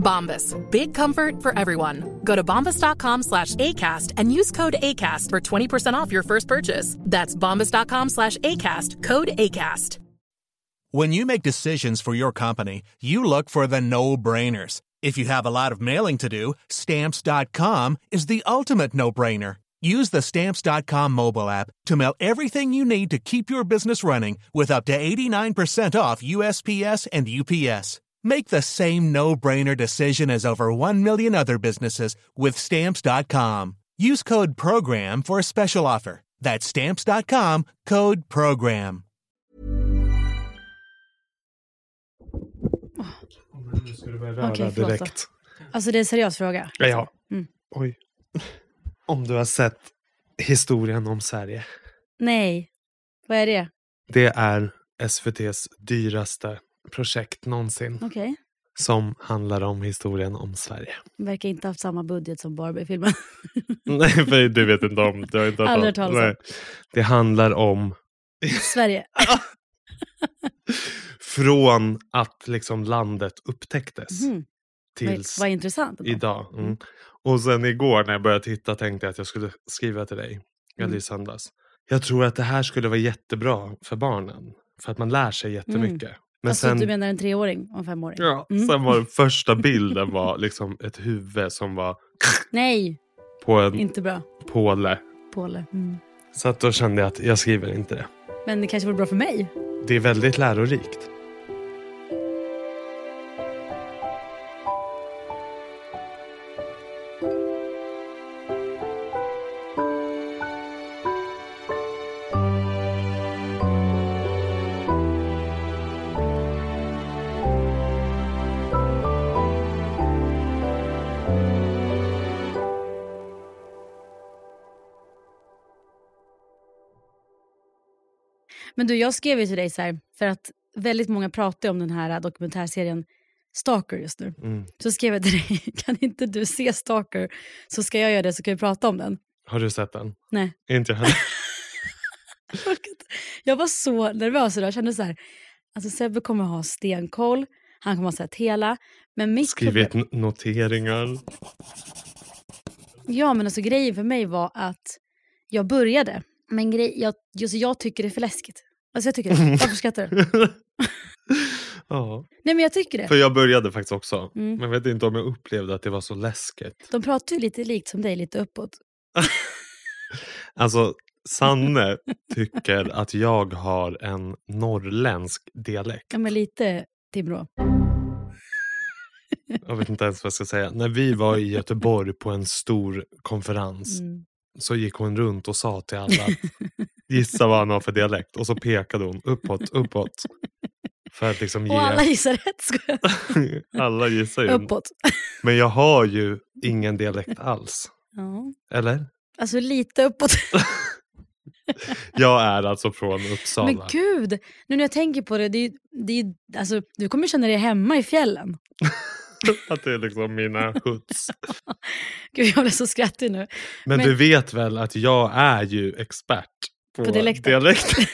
Bombas. Big comfort for everyone. Go to bombas.com slash ACAST and use code ACAST for 20% off your first purchase. That's bombas.com slash ACAST. Code ACAST. When you make decisions for your company, you look for the no-brainers. If you have a lot of mailing to do, stamps.com is the ultimate no-brainer. Use the stamps.com mobile app to mail everything you need to keep your business running with up to 89% off USPS and UPS. Make the same no-brainer decision as over 1 million other businesses with stamps.com. Use code program for a special offer. That's stamps.com, code program. Nu ska du börja röra Okej, förlåt då. direkt. Alltså det är en seriös fråga. Ja. Mm. Oj. Om du har sett historien om Sverige. Nej. Vad är det? Det är SVTs dyraste projekt någonsin. Okej. Som handlar om historien om Sverige. Verkar inte ha haft samma budget som Barbie-filmen. Nej, för du vet inte om. Du har inte hört Aldrig om-. Nej. Det handlar om Sverige. från att liksom landet upptäcktes Mhm. tills Vad intressant. idag. Mm. Och sen igår när jag började titta tänkte jag att jag skulle skriva till dig. Eller Mm. i söndags. Jag tror att det här skulle vara jättebra för barnen. För att man lär sig jättemycket. Men alltså sen, du menar en treåring och en femåring? ja, Mm. sen var den första bilden var liksom ett huvud som var Nej, på en inte bra. påle. Påle. Mm. Så att då kände jag att jag skriver inte det. Men det kanske vore bra för mig. Det är väldigt lärorikt. Men du, jag skrev ju till dig så här, för att väldigt många pratar om den här dokumentärserien Stalker just nu. Mm. Så skrev jag till dig, kan inte du se Stalker så ska jag göra det så kan vi prata om den. Har du sett den? Nej. Inte jag heller. Jag var så nervös idag, jag kände så här, alltså Sebbe kommer ha stenkoll, han kommer ha sett hela. Men mitt Skrivit problem, noteringar. ja men alltså grejen för mig var att jag började, men grej, jag, just, jag tycker det är för läskigt. Alltså jag tycker det. Varför skrattar du? ja. Nej men jag tycker det. För jag började faktiskt också. Mm. Men jag vet inte om jag upplevde att det var så läskigt. De pratar ju lite likt som dig, lite uppåt. Alltså, Sanne tycker att jag har en norrländsk dialekt. Ja men lite Timrå. Jag vet inte ens vad jag ska säga. När vi var i Göteborg på en stor konferens Mm. Så gick hon runt och sa till alla gissa vad han har för dialekt. Och så pekade hon uppåt, uppåt. För att liksom ge... Och alla gissar rätt ska jag. alla gissar ju. Uppåt. Men jag har ju ingen dialekt alls. Ja. Eller? Alltså lite uppåt. Jag är alltså från Uppsala. Men gud, nu när jag tänker på det, det, är- det, är- alltså, du kommer känna dig hemma i fjällen. Att det är liksom mina hoods. Gud, jag blir så skrattig nu. Men, Men- du vet väl att jag är ju expert på, På dialekter. dialekter?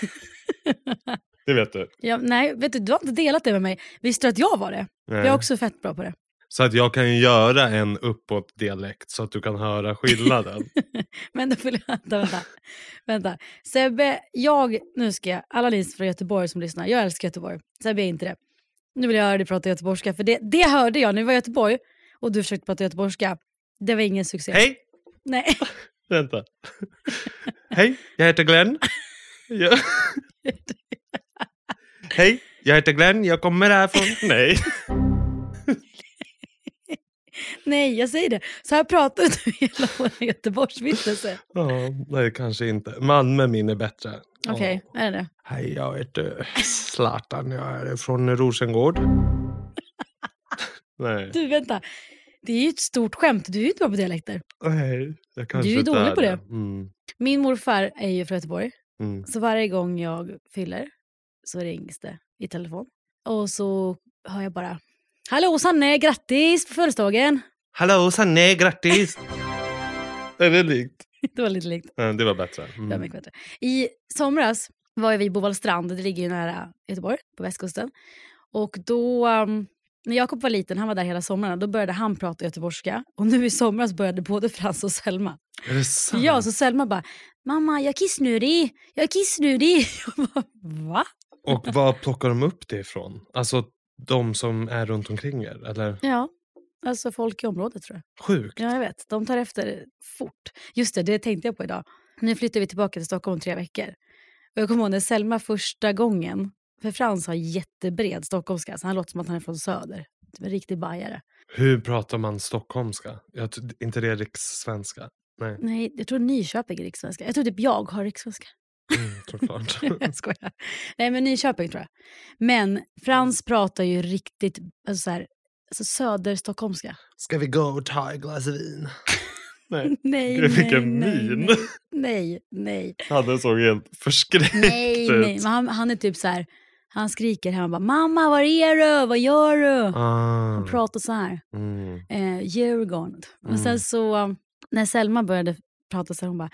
det vet du? Ja, nej, vet du, du har inte delat det med mig. Visste du att jag var det? Nej. Jag är också fett bra på det. Så att jag kan göra en uppåt dialekt så att du kan höra skillnaden. Men då vill jag, vänta, vänta, vänta. Sebbe, jag, nu ska jag, alla ni från Göteborg som lyssnar, jag älskar Göteborg. Sebbe är inte det. Nu vill jag höra dig prata göteborgska, för det, det hörde jag när vi var i Göteborg och du försökte prata göteborgska. Det var ingen succé. Hej! Nej. Vänta. Hej, jag heter Glenn. Jag, Hej, jag heter Glenn, jag kommer härifrån. Nej. Nej, jag säger det. Så här pratar du hela vår Göteborgsvistelse. Ja, nej, kanske inte. Malmö min är bättre. Okej, Ja. är det? Hej, jag heter Zlatan. Jag är från Rosengård. nej. Du, vänta. Det är ju ett stort skämt. Du är ju inte bra på dialekter. nej, jag kanske Du är ju inte dålig på det. Mm, Min morfar är ju från Göteborg. mm. Så varje gång jag fyller så rings det i telefon. Och så hör jag bara Hallå Sanne, grattis på födelsedagen! Hallå Sanne, grattis! är det likt? Det var lite likt. Ja, det var bättre. Det var Mm. mycket bättre. I somras var vi i Bovallstrand, det ligger ju nära Göteborg, på västkusten. Och då, um, när Jakob var liten, han var där hela sommaren, då började han prata göteborgska. Och nu i somras började både Frans och Selma. Är det sant? Ja, så Selma bara “Mamma, jag är kissnödig, jag är kissnödig”. Jag bara, Va? Och var plockar de upp det ifrån? Alltså de som är runt omkring er? Eller Ja, alltså folk i området tror jag. sjukt? Ja, jag vet. De tar efter fort. Just det, det tänkte jag på idag. Nu flyttar vi tillbaka till Stockholm om tre veckor. Och jag kommer ihåg när Selma första gången, för Frans har jättebred stockholmska, så han låter som att han är från söder. Typ en riktig bajare. Hur pratar man stockholmska? Jag, inte det rikssvenska? Nej, Nej, jag tror Nyköping är rikssvenska. Jag tror typ jag har rikssvenska. Mm, såklart. jag skojar. Nej, men Nyköping tror jag. Men Frans pratar ju riktigt alltså så här, alltså söderstockholmska. Ska vi gå och ta ett glas vin? Nej. Nej, Gud, vilken nej, min. nej, nej, nej. Han såg helt förskräckt Nej, ut. nej. Men han, han är typ så här, han skriker hemma bara “Mamma, var är du? Vad gör du?” Ah, Han pratar så här. mm. Eh. Och Mm. sen så, när Selma började prata så här, hon bara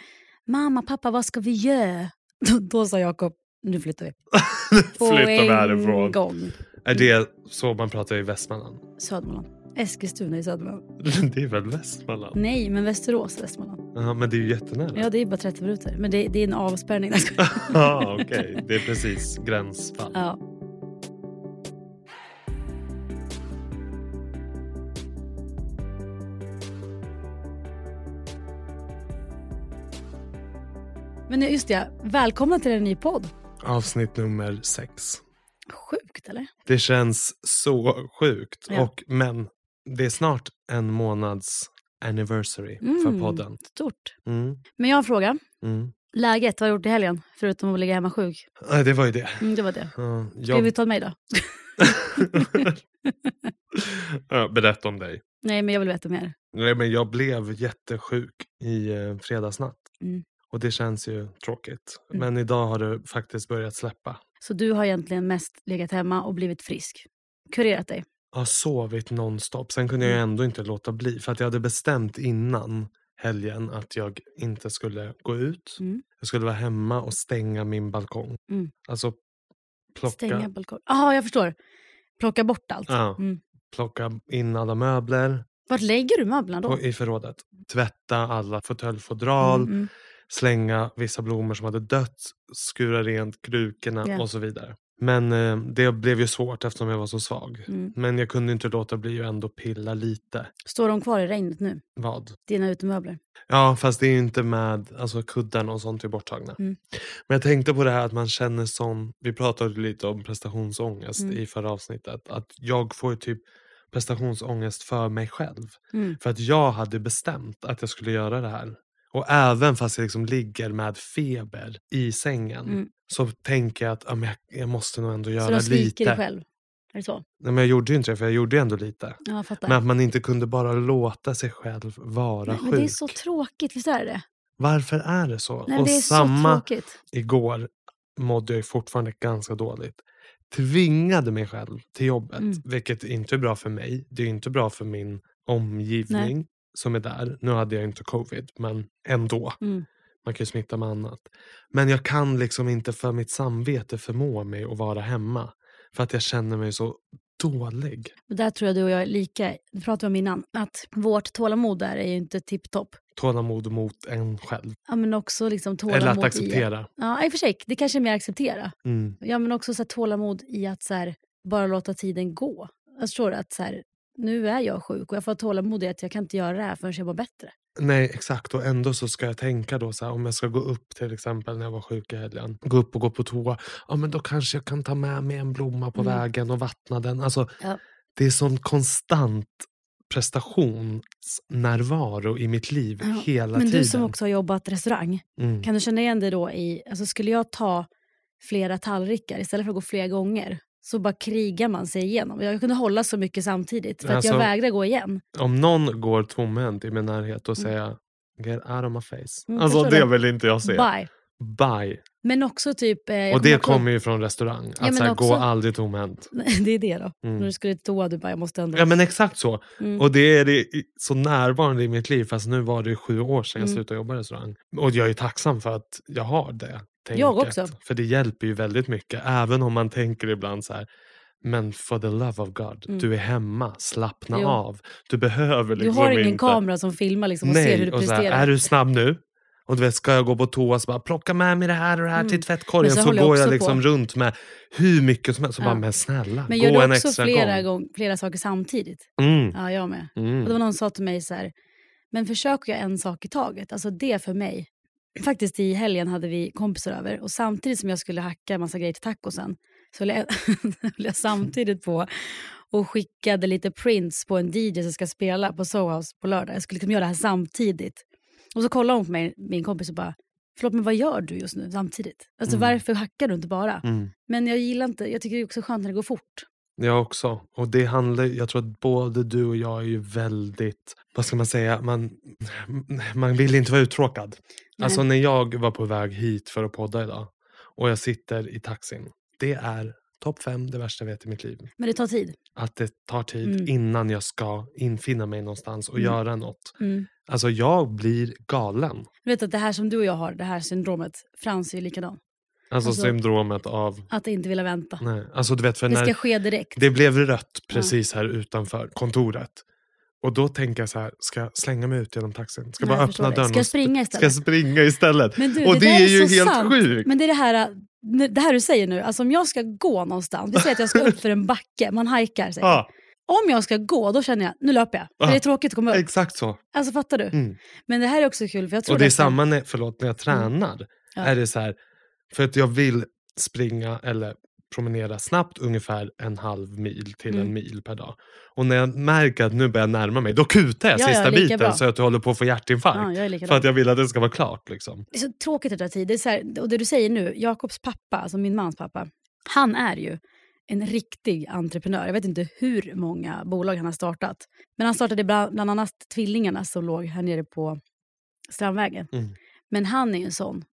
“Mamma, pappa, vad ska vi göra?” Då, då sa Jakob “Nu flyttar vi”. På Flyttar vi härifrån. gång. Är det så man pratar i Västmanland? Södermanland. Eskilstuna i Södermanland. Det är väl Västmanland? Nej, men Västerås är Västmanland. Ja, men det är ju jättenära. Ja, det är bara 30 minuter. Men det, det är en avspärrning. Ah, Okej, det är precis gränsfall. ja. Men just det, välkomna till en ny podd. Avsnitt nummer sex. Sjukt eller? Det känns så sjukt. Ja. Och, men det är snart en månads anniversary för Mm. podden. Stort. Mm, Men jag har en fråga. mm. Läget, vad har du gjort i helgen? Förutom att ligga hemma sjuk. Nej, det var ju det. Mm, det var det. Ja, Ska jag... vi ta mig då? ja, berätta om dig. Nej, men jag vill veta mer. Nej, men jag blev jättesjuk i eh, fredagsnatt. Mm. Och det känns ju tråkigt. Mm. Men idag har det faktiskt börjat släppa. Så du har egentligen mest legat hemma och blivit frisk. Kurerat dig. Jag har sovit nonstop. Sen kunde jag Mm. ändå inte låta bli. För att jag hade bestämt innan helgen att jag inte skulle gå ut. Mm. Jag skulle vara hemma och stänga min balkong. Mm. Alltså plocka, Stänga balkong. Jaha, jag förstår. Plocka bort allt. Ja. Mm. plocka in alla möbler Vart lägger du möblerna då? i förrådet. Tvätta alla fåtöljfodral. Mm, mm. Slänga vissa blommor som hade dött, skura rent krukorna Ja. och så vidare. Men eh, det blev ju svårt eftersom jag var så svag. Mm. Men jag kunde inte låta bli att ändå pilla lite. Står de kvar i regnet nu? Vad? Dina utemöbler? Ja, fast det är ju inte med, alltså kudden och sånt är borttagna. Mm. Men jag tänkte på det här att man känner sån, vi pratade lite om prestationsångest Mm. i förra avsnittet. Att jag får ju typ prestationsångest för mig själv. Mm. För att jag hade bestämt att jag skulle göra det här. Och även fast jag liksom ligger med feber i sängen Mm. så tänker jag att ja, jag, jag måste nog ändå Så göra de sviker lite. dig själv? Är det så? Nej, men jag gjorde ju inte det för jag gjorde ju ändå lite. Ja. Men att man inte kunde bara låta sig själv vara Nej, sjuk. men det är så tråkigt, visst är det? Varför är det så? Nej, och det är samma så tråkigt. igår mådde jag fortfarande ganska dåligt. Tvingade mig själv till jobbet, Mm. vilket inte är bra för mig. Det är inte bra för min omgivning som är där. Nu hade jag inte covid, men ändå. Mm. Man kan ju smitta med annat. Men jag kan liksom inte för mitt samvete förmå mig att vara hemma. För att jag känner mig så dålig. Där tror jag du och jag är lika. Det pratade vi om innan. Att vårt tålamod där är ju inte tipptopp. Tålamod mot en själv. Ja, men också liksom tålamod Eller att i... acceptera. Ja, i och för sig. Det kanske är mer acceptera. Mm. Ja, men också så här, tålamod i att så här, bara låta tiden gå. Jag förstår att så här, nu är jag sjuk och jag får tålamod i att jag kan inte göra det här förrän jag mår bättre. Nej exakt och ändå så ska jag tänka då så här, om jag ska gå upp till exempel när jag var sjuk i helgen. Gå upp och gå på toa. Ja men då kanske jag kan ta med mig en blomma på Mm. vägen och vattna den. Alltså, Ja. Det är sån konstant prestationsnärvaro i mitt liv Ja, hela Men tiden. du som också har jobbat restaurang, mm. kan du känna igen dig då i, alltså skulle jag ta flera tallrikar istället för att gå flera gånger så bara krigar man sig igenom. Jag kunde hålla så mycket samtidigt för att Alltså- jag vägrar gå igen. Om någon går tomhänt i min närhet då säger jag Get out of my face. Mm, alltså det vill inte jag se. Bye. Bye. Men också typ... Eh, Och det kommer ju från restaurang. Att men så här, också- gå aldrig tomhänt. det är det då. Mm. När du skulle till toa, du bara, jag måste ändå... Ja men exakt så. Mm. Och det är det så närvarande i mitt liv. Fast nu var det sju år sedan jag Mm. slutade jobba i restaurang. Och jag är tacksam för att jag har det tänket. Jag också. För det hjälper ju väldigt mycket. Även om man tänker ibland så här. Men for the love of God, Mm. du är hemma, slappna Jo. av. Du behöver du liksom har ingen inte... kamera som filmar liksom och ser Nej, hur du så här, presterar. är du snabb nu? Och du vet, ska jag gå på toa så bara plocka med mig det här och det här Mm. till Men tvättkorgen. så Så, jag går jag liksom på. runt med hur mycket som helst. Så Ja. bara, men snälla, Men gå gör en du också extra flera, gång. gång, flera saker samtidigt? Mm. Ja, jag med. Mm. Och det var någon som sa till mig så här, men försök göra en sak i taget. Alltså det för mig. Faktiskt i helgen hade vi kompisar över och samtidigt som jag skulle hacka en massa grejer till tacosen så höll jag, höll jag samtidigt på och skickade lite prints på en DJ som ska spela på Soho House på lördag. Jag skulle liksom göra det här samtidigt. Och så kollade hon på mig, min kompis och bara, förlåt men vad gör du just nu samtidigt? Alltså Mm. varför hackar du inte bara? Mm. Men jag gillar inte, jag tycker det är också skönt när det går fort. Jag också. Och det handlar, jag tror att både du och jag är ju väldigt, vad ska man säga, man, man vill inte vara uttråkad. Nej. Alltså när jag var på väg hit för att podda idag och jag sitter i taxin. Det är topp fem det värsta jag vet i mitt liv. Men det tar tid. Att det tar tid Mm. innan jag ska infinna mig någonstans och Mm. göra något. Mm. Alltså jag blir galen. Du vet att det här som du och jag har, det här syndromet, Frans är ju likadan. Alltså, Alltså- syndromet av, Att inte vilja vänta. nej, alltså du vet för Det ska när ske direkt. det blev rött precis här utanför kontoret. Och då tänker jag så här, ska jag slänga mig ut genom taxin? Ska jag bara öppna dörren Ska jag springa Ska jag istället? springa istället? Men du, och det, det, där är ju helt sant. sjukt. Men det är det här, det här du säger nu, alltså om jag ska gå någonstans, vi säger att jag ska upp för en backe, man hajkar säger. Om jag ska gå, då känner jag, nu löper jag. För Ja. det är tråkigt att komma upp. exakt så. Alltså fattar du? Mm. Men det här är också kul, för jag tror Och det är samma när, förlåt, när jag tränar. Mm. Ja. Är det så här, för att jag vill springa eller promenera snabbt ungefär en halv mil till Mm. en mil per dag. Och när jag märker att nu börjar jag närma mig, då kutar jag Ja, sista lika biten bra. så att jag håller på att få hjärtinfarkt. Ja, jag för att jag vill att det ska vara klart. Liksom. Det är så tråkigt att det tar tid. Det är så här, och det du säger nu, Jakobs pappa, alltså min mans pappa, han är ju en riktig entreprenör. Jag vet inte hur många bolag han har startat. Men han startade bland, bland annat Tvillingarna som låg här nere på Strandvägen. Mm. Men han är ju en sån,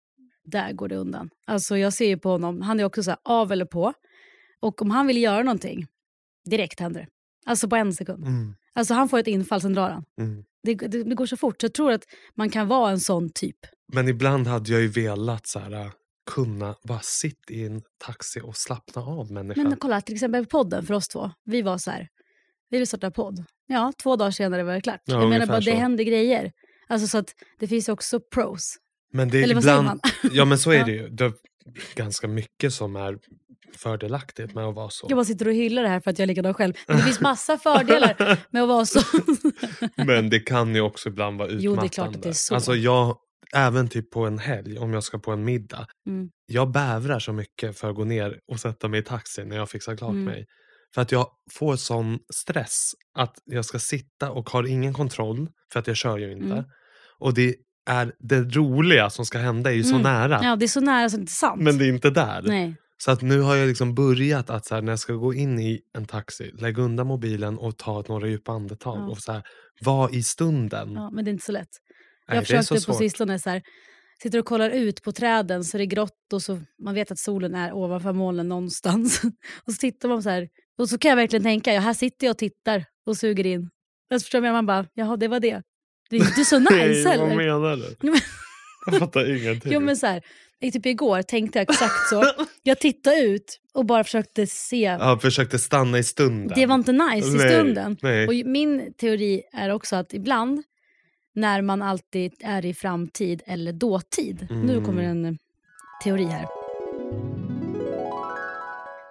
där går det undan. Alltså jag ser ju på honom, han är också så här av eller på. Och om han vill göra någonting, direkt händer det. Alltså på en sekund. Mm. Alltså han får ett infall, sen drar han. Mm. Det, det, det går så fort. Så jag tror att man kan vara en sån typ. Men ibland hade jag ju velat så här, kunna bara sitta i en taxi och slappna av människan. Men kolla, till exempel podden för oss två. Vi var så här, vi vill starta podd. Ja, två dagar senare var det klart. Ja, jag menar bara, det så. händer grejer. Alltså så att det finns också pros. Men det är Eller vad säger ibland, man? Ja men så är det ju. Det är ganska mycket som är fördelaktigt med att vara så. Jag bara sitter och hyllar det här för att jag är likadan själv. Men det finns massa fördelar med att vara så. Men det kan ju också ibland vara utmattande. Jo, det är klart att det är så. Alltså jag, även typ på en helg, om jag ska på en middag. Mm. Jag bävrar så mycket för att gå ner och sätta mig i taxin när jag fixar klart Mm. mig. För att jag får sån stress att jag ska sitta och har ingen kontroll, för att jag kör ju inte. Mm. Och det är det roliga som ska hända är ju så Mm. nära. Ja, det är så nära så det är inte sant. Men det är inte där. Nej. Så att nu har jag liksom börjat att så här, när jag ska gå in i en taxi, lägga undan mobilen och ta några djupa andetag Ja. och så här, vara i stunden. Ja, men det är inte så lätt. Nej, jag så försökte på svårt. sistone så här, sitter och kollar ut på träden så är det grått och så man vet att solen är ovanför molnen någonstans. och så tittar man så här och så kan jag verkligen tänka, ja här sitter jag och tittar och suger in. Jag förstår mig, man bara, jaha det var det. Det är inte så nice Nej, vad heller. menar du? Jag fattar ingenting. Jo men så här, i typ igår tänkte jag exakt så. Jag tittade ut och bara försökte se. Jag försökte stanna i stunden. Det var inte nice i Nej, stunden. nej. Och min teori är också att ibland när man alltid är i framtid eller dåtid. Nu Mm. kommer en teori här.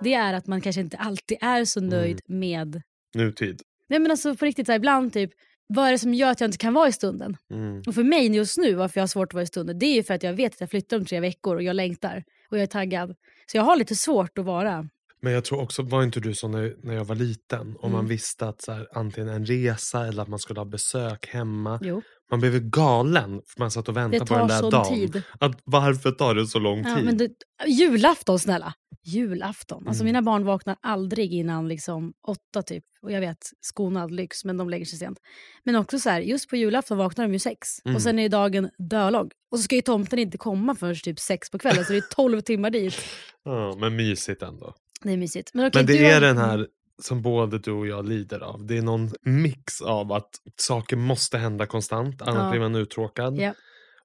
Det är att man kanske inte alltid är så nöjd Mm. med... Nutid. Nej men alltså på riktigt, så här, ibland typ, vad är det som gör att jag inte kan vara i stunden? Mm. Och för mig just nu, varför jag har svårt att vara i stunden, det är ju för att jag vet att jag flyttar om tre veckor och jag längtar och jag är taggad. Så jag har lite svårt att vara. Men jag tror också, var inte du så när, när jag var liten? Om man Mm. visste att så här, antingen en resa eller att man skulle ha besök hemma. Jo, Man blev ju galen för man satt och väntade på den där dagen. tid. Att, varför tar det så lång Ja, tid? men det, julafton snälla. Julafton. Alltså Mm. mina barn vaknar aldrig innan liksom åtta typ. Och jag vet, skonad lyx, men de lägger sig sent. Men också så här, just på julafton vaknar de ju sex. Mm. Och sen är dagen dölång. Och så ska ju tomten inte komma förrän typ sex på kvällen, så det är tolv timmar dit. Ja, men mysigt ändå. Det är mysigt. Men, okej, Men det är har- den här som både du och jag lider av. Det är någon mix av att saker måste hända konstant, annars Ja. blir man uttråkad. Ja.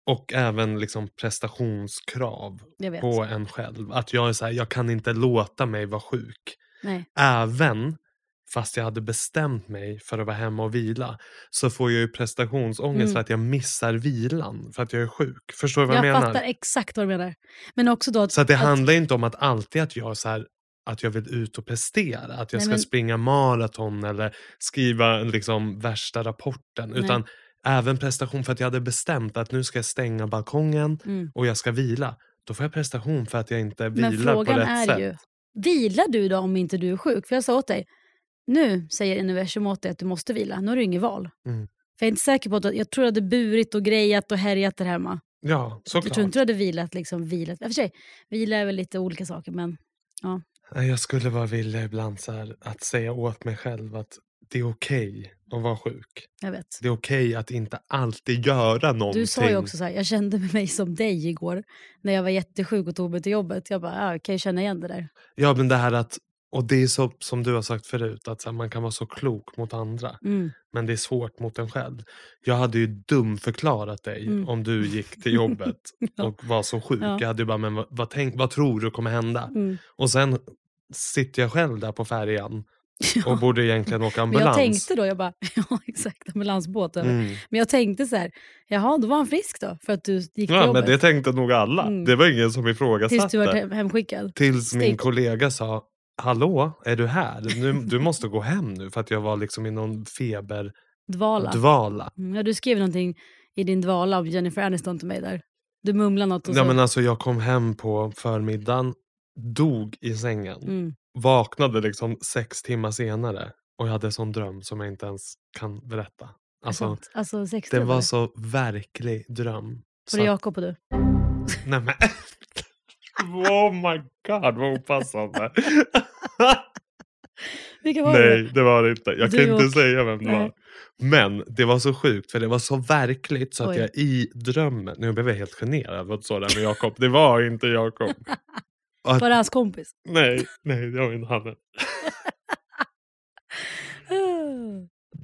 Och även liksom prestationskrav Jag på en själv. Att jag är så här, jag kan inte låta mig vara sjuk. Nej. Även fast jag hade bestämt mig för att vara hemma och vila så får jag ju prestationsångest Mm. för att jag missar vilan för att jag är sjuk. Förstår du vad Jag jag, menar? fattar exakt vad du menar. Men också då att... Så att det att, handlar inte om att alltid att jag så här, att jag vill ut och prestera. Att jag Nej, ska men- springa maraton eller skriva liksom värsta rapporten. Nej. Utan även prestation för att jag hade bestämt att nu ska jag stänga balkongen Mm. och jag ska vila. Då får jag prestation för att jag inte Men vilar på frågan rätt är sätt. ju, vilar du då om inte du är sjuk? För jag sa åt dig, nu säger universum åt dig att du måste vila. Nu har du inget val. Mm. För jag är inte säker på att jag tror du hade burit och grejat och härjat där hemma. Ja, Jag såklart. tror inte du hade vilat. Liksom, vilat. Ja, för sig, vila är väl lite olika saker men Nej, Jag skulle vara villig ibland så här, att säga åt mig själv att det är okej att vara sjuk. jag vet. Det är okej att inte alltid göra någonting. Du sa ju också så här, jag kände mig som dig igår när jag var jättesjuk och tog mig till jobbet. Jag bara, ja, jag kan ju känna igen det där. Ja, men det här att, och det är så som du har sagt förut, att här, man kan vara så klok mot andra. Mm. Men det är svårt mot en själv. Jag hade ju dumförklarat dig Mm. om du gick till jobbet Ja. och var så sjuk. Ja. Jag hade ju bara, men vad, vad, tänk, vad tror du kommer hända? Mm. Och sen sitter jag själv där på färjan och borde egentligen åka Men jag ambulans. tänkte då, jag bara, ja exakt, ambulansbåt. Mm. Men jag tänkte så här, jaha då var han frisk då för att du gick till Ja, jobbet. men det tänkte nog alla. Mm. Det var ingen som ifrågasatte. Tills du var hem- hemskickad. Tills min Stick. kollega sa Hallå, är du här? Nu, du måste gå hem nu för att jag var liksom i någon feberdvala. Dvala. Mm, ja, du skrev någonting i din dvala om Jennifer Aniston till mig där. Du mumlade något och Ja, så. men alltså, jag kom hem på förmiddagen, dog i sängen, mm. vaknade liksom sex timmar senare och jag hade en sån dröm som jag inte ens kan berätta. Alltså, Alltså, det var så verklig dröm. Var det Jakob och du? Nej men... Oh my god vad opassande. Vilka var det? Nej det var det inte. Jag Du kan inte och- säga vem det Nej. var. Men det var så sjukt för det var så verkligt så att Oj. jag i drömmen, nu blev jag helt generad av att sådär med Jakob. Det var inte Jakob. Att- Var det hans kompis? Nej, nej det var inte han.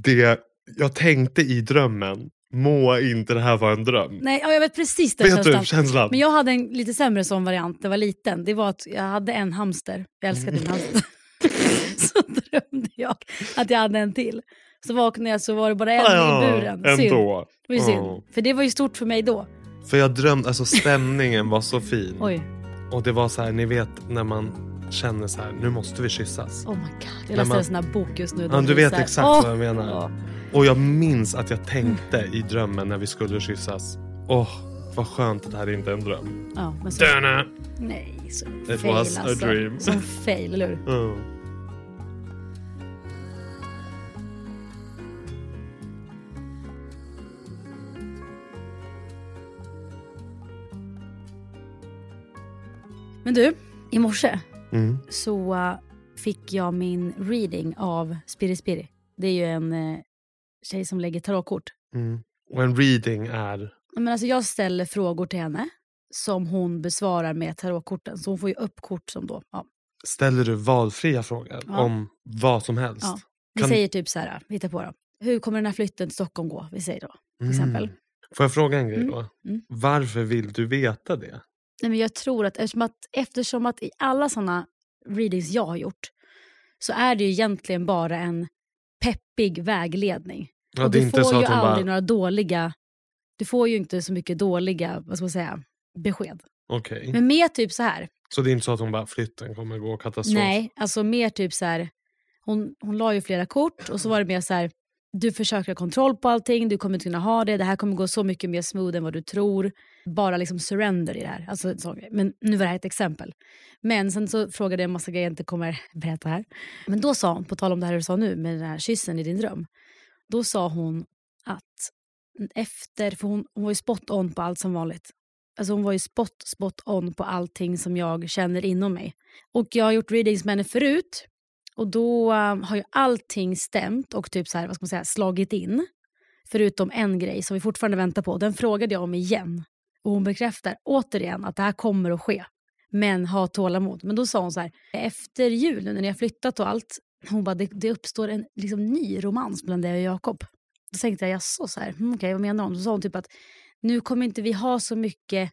Det, jag tänkte i drömmen, må inte det här vara en dröm. Nej, ja, jag vet precis den Vet känslan. du känslan? Men jag hade en lite sämre sån variant, det var liten. Det var att jag hade en hamster. Jag älskade min hamster. så drömde jag att jag hade en till. Så vaknade jag så var det bara en Ja, i buren. Synd. Ändå. Det var ju synd. Ja. För det var ju stort för mig då. För jag drömde, alltså stämningen var så fin. Oj, Och det var så här, ni vet när man känner så här, nu måste vi kyssas. oh my god. Jag När läste man- en sån här bok just nu. Ja, du vet exakt Åh! vad jag menar. Ja. Och jag minns att jag tänkte i drömmen när vi skulle kyssas. Åh, vad skönt att det här inte är en dröm. Ja, men så, Döna. nej, så It fail was a alltså. dream. Som fail, eller hur? Mm. Men du, i morse Mm. så uh, fick jag min reading av Spiri Spiri. Det är ju en uh, tjej som lägger tarotkort. Mm. Och en reading är... Men alltså jag ställer frågor till henne som hon besvarar med tarotkorten. Så hon får ju upp kort som då... Ja. Ställer du valfria frågor Ja. om vad som helst? Ja. Vi Kan- säger typ så här, hitta på då. Hur kommer den här flytten till Stockholm gå? Vi säger då, till exempel. Mm. Får jag fråga en grej Mm. då? Mm. Varför vill du veta det? Nej, men jag tror att eftersom, att eftersom att i alla sådana readings jag har gjort så är det ju egentligen bara en peppig vägledning. Ja, och du får så ju aldrig bara... några dåliga... Du får ju inte så mycket dåliga, vad ska man säga, besked. Okej. Men mer typ så här. Så det är inte så att hon bara flytten kommer gå katastrof? Nej, alltså mer typ så här. Hon, hon la ju flera kort och så var det mer så här. du försöker ha kontroll på allting, du kommer inte kunna ha det, det här kommer gå så mycket mer smooth än vad du tror. Bara liksom surrender i det här. Alltså, grej. Men nu var det här ett exempel. Men sen så frågade jag en massa grejer jag inte kommer berätta här. Men då sa hon, på tal om det här du sa nu med den här kyssen i din dröm. Då sa hon att efter, för hon, hon var ju spot on på allt som vanligt. Alltså hon var ju spot, spot on på allting som jag känner inom mig. Och jag har gjort readings med henne förut. Och då um, har ju allting stämt och typ så här, vad ska man säga, slagit in. Förutom en grej som vi fortfarande väntar på. Den frågade jag om igen. Och hon bekräftar återigen att det här kommer att ske. Men ha tålamod. Men då sa hon så här, efter jul när ni har flyttat och allt. Hon bara, det, det uppstår en liksom, ny romans bland dig och Jakob. Då tänkte jag, jaså, så här, hm, okej, vad menar hon? Då sa hon typ att nu kommer inte vi ha så mycket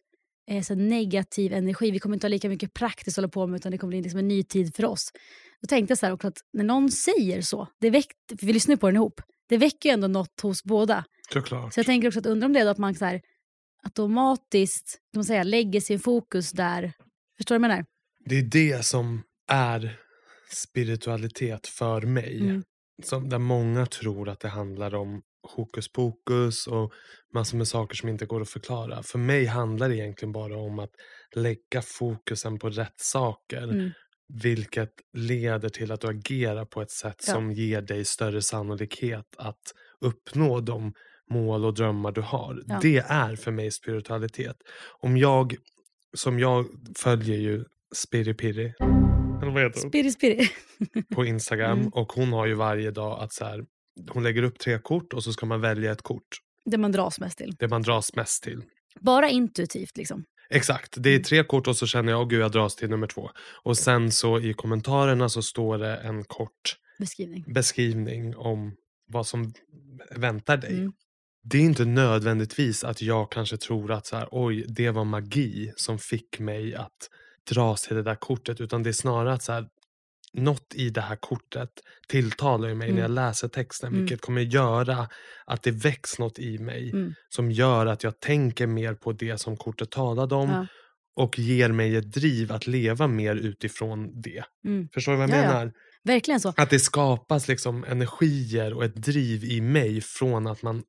eh, så negativ energi. Vi kommer inte ha lika mycket praktiskt att hålla på med utan det kommer bli liksom en ny tid för oss. Då tänkte jag så här också att när någon säger så, det väck, vi lyssnar ju på den ihop, det väcker ju ändå något hos båda. Såklart. Så jag tänker också att undra om det är att man så här, automatiskt kan man säga, lägger sin fokus där. Förstår du vad jag menar? Det är det som är spiritualitet för mig. Mm. Som, där många tror att det handlar om hokus pokus och massor med saker som inte går att förklara. För mig handlar det egentligen bara om att lägga fokusen på rätt saker. Mm. Vilket leder till att du agerar på ett sätt Ja. som ger dig större sannolikhet att uppnå de mål och drömmar du har. Ja. Det är för mig spiritualitet. Om jag, som jag följer ju Spiripiri, eller vad heter hon? Spiri, spiri. på Instagram Mm. och hon har ju varje dag att så här, hon lägger upp tre kort och så ska man välja ett kort. Det man dras mest till. Det man dras mest till. Bara intuitivt liksom. Exakt, det är tre kort och så känner jag, åh gud jag dras till nummer två. Och sen så i kommentarerna så står det en kort Beskrivning. beskrivning om vad som väntar dig. Mm. Det är inte nödvändigtvis att jag kanske tror att så här, oj, det var magi som fick mig att dras till det där kortet. Utan det är snarare att så här, något i det här kortet tilltalar mig när jag Mm. läser texten. Mm. Vilket kommer göra att det väcks något i mig. Mm. Som gör att jag tänker mer på det som kortet talade om. Ja. Och ger mig ett driv att leva mer utifrån det. Mm. Förstår du vad jag Ja, ja. menar? Verkligen så. Att det skapas liksom energier och ett driv i mig från att man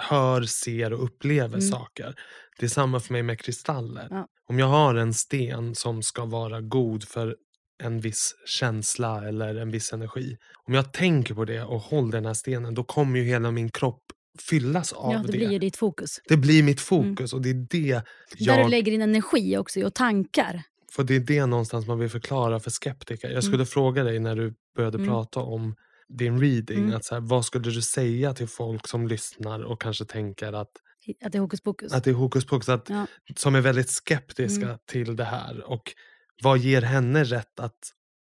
hör, ser och upplever Mm. saker. Det är samma för mig med kristaller. Ja. Om jag har en sten som ska vara god för en viss känsla eller en viss energi. Om jag tänker på det och håller den här stenen då kommer ju hela min kropp fyllas av Ja, det blir ju ditt fokus. Det blir mitt fokus och det är det Där du jag... lägger din energi också och tankar. För det är det någonstans man vill förklara för skeptiker. Jag skulle Mm. fråga dig när du började Mm. prata om din reading. Mm. Att så här, vad skulle du säga till folk som lyssnar och kanske tänker att, Att det är hokus pokus. att det är hokus pokus. Att, Ja. Som är väldigt skeptiska Mm. till det här. Och vad ger henne rätt att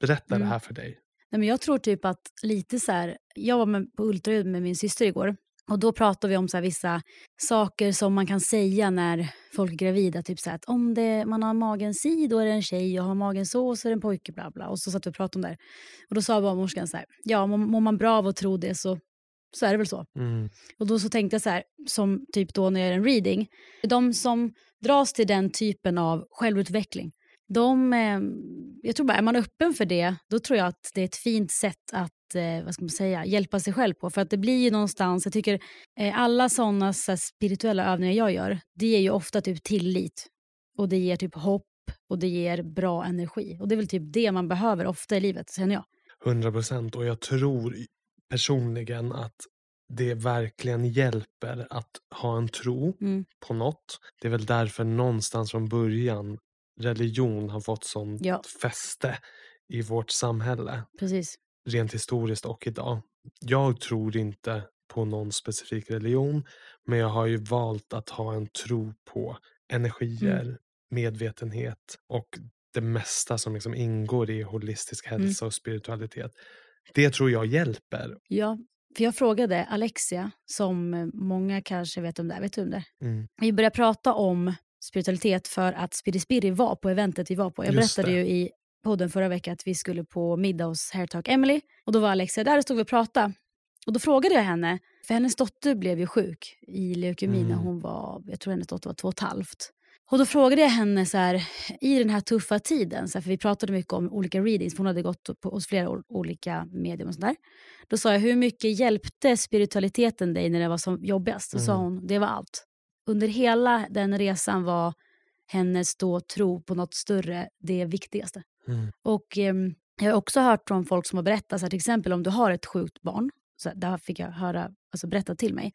berätta Mm. det här för dig? Nej, men jag tror typ att lite så här, jag var med på ultraljud med min syster igår och då pratade vi om så vissa saker som man kan säga när folk är gravida. Typ så att om det, man har magen si då är det en tjej och har magen så så är det en pojke bla bla. Och så satt vi och pratade om det här. Och då sa barnmorskan så här, ja mår man bra av att tro det så, så är det väl så. Mm. Och då så tänkte jag så här, som typ då när jag gör en reading, de som dras till den typen av självutveckling, de, eh, jag tror bara, är man öppen för det, då tror jag att det är ett fint sätt att eh, vad ska man säga, hjälpa sig själv på. För att det blir ju någonstans, jag tycker eh, alla sådana så spirituella övningar jag gör, det ger ju ofta typ tillit. Och det ger typ hopp och det ger bra energi. Och det är väl typ det man behöver ofta i livet, känner jag. 100 procent. Och jag tror personligen att det verkligen hjälper att ha en tro Mm. på något. Det är väl därför någonstans från början religion har fått sånt Ja. fäste i vårt samhälle. Precis. Rent historiskt och idag. Jag tror inte på någon specifik religion. Men jag har ju valt att ha en tro på energier, Mm. medvetenhet och det mesta som liksom ingår i holistisk Mm. hälsa och spiritualitet. Det tror jag hjälper. Ja, för jag frågade Alexia, som eh, många kanske vet om det. Vet om det? Mm. Vi började prata om spiritualitet för att Spiri Spiri var på eventet vi var på. Jag Just berättade det. ju i podden förra veckan att vi skulle på middag hos Hair Talk Emily. Och då var Alexia där och stod vi och pratade. Och då frågade jag henne, för hennes dotter blev ju sjuk i leukemi när Mm. hon var, jag tror hennes dotter var två och ett halvt. Och då frågade jag henne så här, i den här tuffa tiden, så här, för vi pratade mycket om olika readings, för hon hade gått på, hos flera olika medium och sådär. Då sa jag, hur mycket hjälpte spiritualiteten dig när det var som jobbigast? Då sa hon, det var allt. Under hela den resan var hennes då tro på något större det viktigaste. Mm. Och ehm, jag har också hört från folk som har berättat, så här, till exempel om du har ett sjukt barn, så här, där fick jag höra, alltså berätta till mig,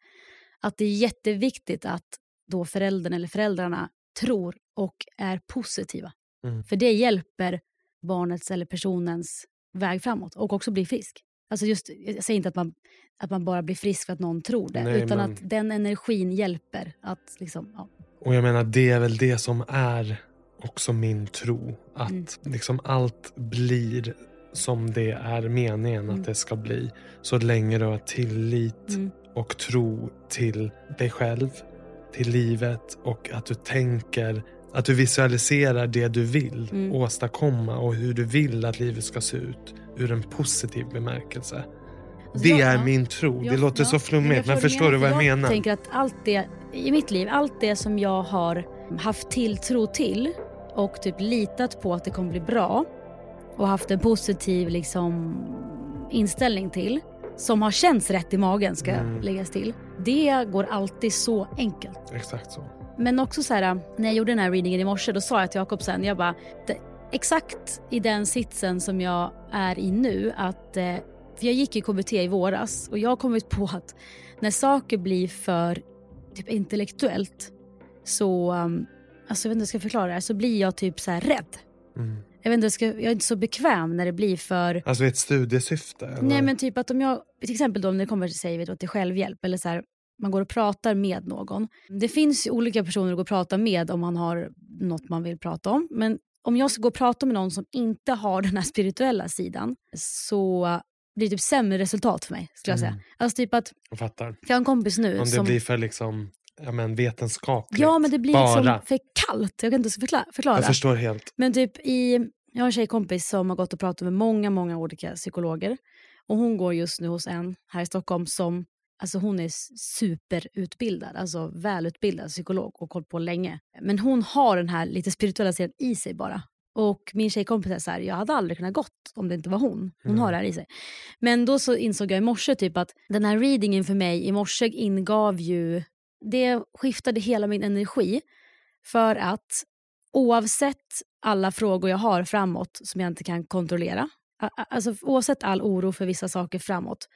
att det är jätteviktigt att då föräldern eller föräldrarna tror och är positiva. Mm. För det hjälper barnets eller personens väg framåt och också bli frisk. Alltså just, jag säger inte att man, att man bara blir frisk för att någon tror det, Nej, utan men- att den energin hjälper att liksom, ja, Och jag menar det är väl det som är också min tro. Att Mm. liksom allt blir som det är meningen Mm. att det ska bli. Så länge du har tillit Mm. och tro till dig själv, till livet och att du tänker, att du visualiserar det du vill Mm. åstadkomma och hur du vill att livet ska se ut ur en positiv bemärkelse. Alltså, det jag- är ja. min tro. Ja, det låter ja, så flummigt men jag förstår du vad jag för menar? Jag tänker att allt det i mitt liv, allt det som jag har haft tilltro till och typ litat på att det kommer bli bra och haft en positiv liksom, inställning till som har känts rätt i magen ska Mm. läggas till. Det går alltid så enkelt. Exakt så. Men också så här, när jag gjorde den här readingen i morse, då sa jag till Jakob sen, jag bara, exakt i den sitsen som jag är i nu, att, eh, för jag gick i KBT i våras och jag har kommit på att när saker blir för typ intellektuellt så, um, alltså jag vet inte hur jag ska förklara det här, så blir jag typ så här rädd. Mm. Jag, vet inte, jag, ska, jag är inte så bekväm när det blir för Alltså ett studiesyfte? Eller? Nej men typ att om jag, till exempel då om det kommer till, säger vi då, till självhjälp eller så här, man går och pratar med någon. Det finns ju olika personer att gå och prata med om man har något man vill prata om. Men om jag ska gå och prata med någon som inte har den här spirituella sidan så blir det typ sämre resultat för mig. skulle jag säga. Mm. Alltså typ att, Jag fattar. för jag har en kompis nu Om det som... blir för liksom, ja, men vetenskapligt. ja men det blir bara. liksom för kallt. Jag kan inte förklara. förklara. Jag förstår helt. Men typ i, jag har en tjejkompis som har gått och pratat med många, många olika psykologer. Och hon går just nu hos en här i Stockholm som, alltså hon är superutbildad, alltså välutbildad psykolog och hållit på länge. Men hon har den här lite spirituella sidan i sig bara. Och min tjejkompis är så här, jag hade aldrig kunnat gått om det inte var hon. Hon Mm. har det här i sig. Men då så insåg jag i morse typ att den här readingen för mig i morse ingav ju, det skiftade hela min energi. För att oavsett alla frågor jag har framåt som jag inte kan kontrollera, alltså oavsett all oro för vissa saker framåt,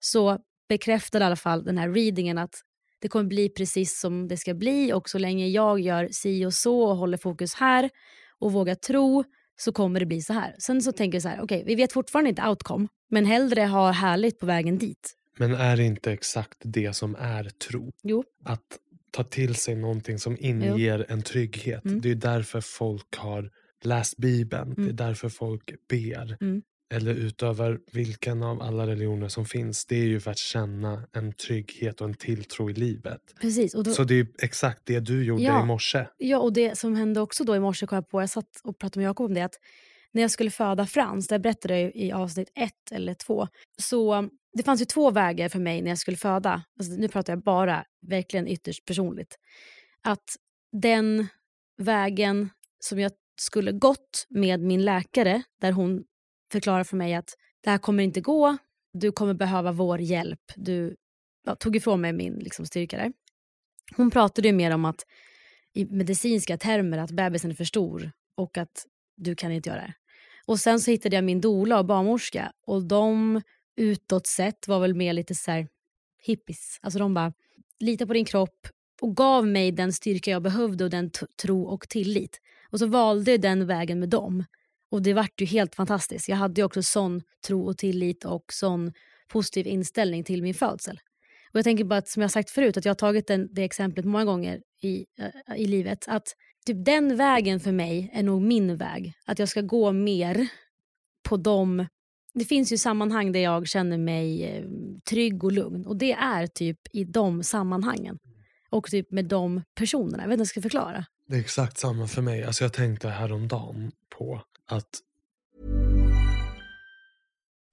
så bekräftade i alla fall den här readingen att det kommer bli precis som det ska bli och så länge jag gör si och så och håller fokus här och vågar tro så kommer det bli så här. Sen så tänker jag så här, okej, vi vet fortfarande inte outcome, men hellre ha härligt på vägen dit. Men är det inte exakt det som är tro? Jo. Att ta till sig någonting som inger en trygghet. Mm. Det är därför folk har läst Bibeln. Det är Mm. därför folk ber. Mm. Eller utöver vilken av alla religioner som finns. Det är ju för att känna en trygghet och en tilltro i livet. Precis. Då, Så det är exakt det du gjorde Ja. i morse. Ja, och det som hände också då i morse kom jag på, jag satt och pratade med Jakob om det, att när jag skulle föda Frans, det berättade jag ju i avsnitt ett eller två, så det fanns ju två vägar för mig när jag skulle föda. Alltså, nu pratar jag bara verkligen ytterst personligt. Att den vägen som jag skulle gått med min läkare, där hon förklarar för mig att det här kommer inte gå, du kommer behöva vår hjälp. Du ja, tog ifrån mig min liksom, styrka där. Hon pratade ju mer om att i medicinska termer att bebisen är för stor och att du kan inte göra det. Och sen så hittade jag min doula och barnmorska och de utåt sett var väl mer lite så här hippies. Alltså de bara, lita på din kropp och gav mig den styrka jag behövde och den tro och tillit. Och så valde jag den vägen med dem. Och det vart ju helt fantastiskt. Jag hade ju också sån tro och tillit och sån positiv inställning till min födsel. Och jag tänker bara att, som jag sagt förut, att jag har tagit den, det exemplet många gånger i, eh, i livet. Att typ den vägen för mig är nog min väg. Att jag ska gå mer på de... Det finns ju sammanhang där jag känner mig eh, trygg och lugn. Och det är typ i de sammanhangen. Och typ med de personerna. Jag vet inte hur jag ska förklara. Det är exakt samma för mig. Alltså jag tänkte häromdagen på att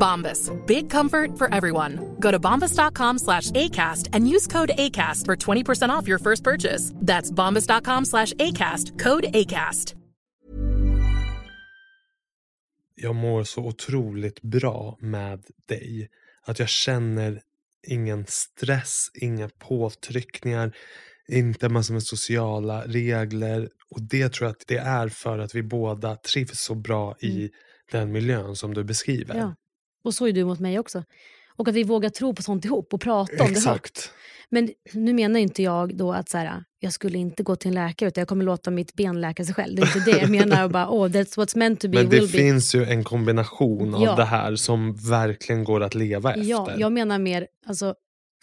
Bombas. Big comfort for everyone. Go to bombas.com slash ACAST and use code ACAST for 20% off your first purchase. That's bombas.com slash ACAST. Code ACAST. jag mår så otroligt bra med dig. Att jag känner ingen stress, inga påtryckningar, inte massor med sociala regler. Och det tror jag att det är för att vi båda trivs så bra i Mm. den miljön som du beskriver. Ja. Och så är du mot mig också. Och att vi vågar tro på sånt ihop och prata om det högt. Exakt. Men nu menar inte jag då att så här, jag skulle inte gå till en läkare utan jag kommer låta mitt ben läka sig själv. Det är inte det jag menar. Och bara, oh, that's what's meant to be Men det will be. finns ju en kombination av Ja. det här som verkligen går att leva efter. Ja, jag menar mer, alltså,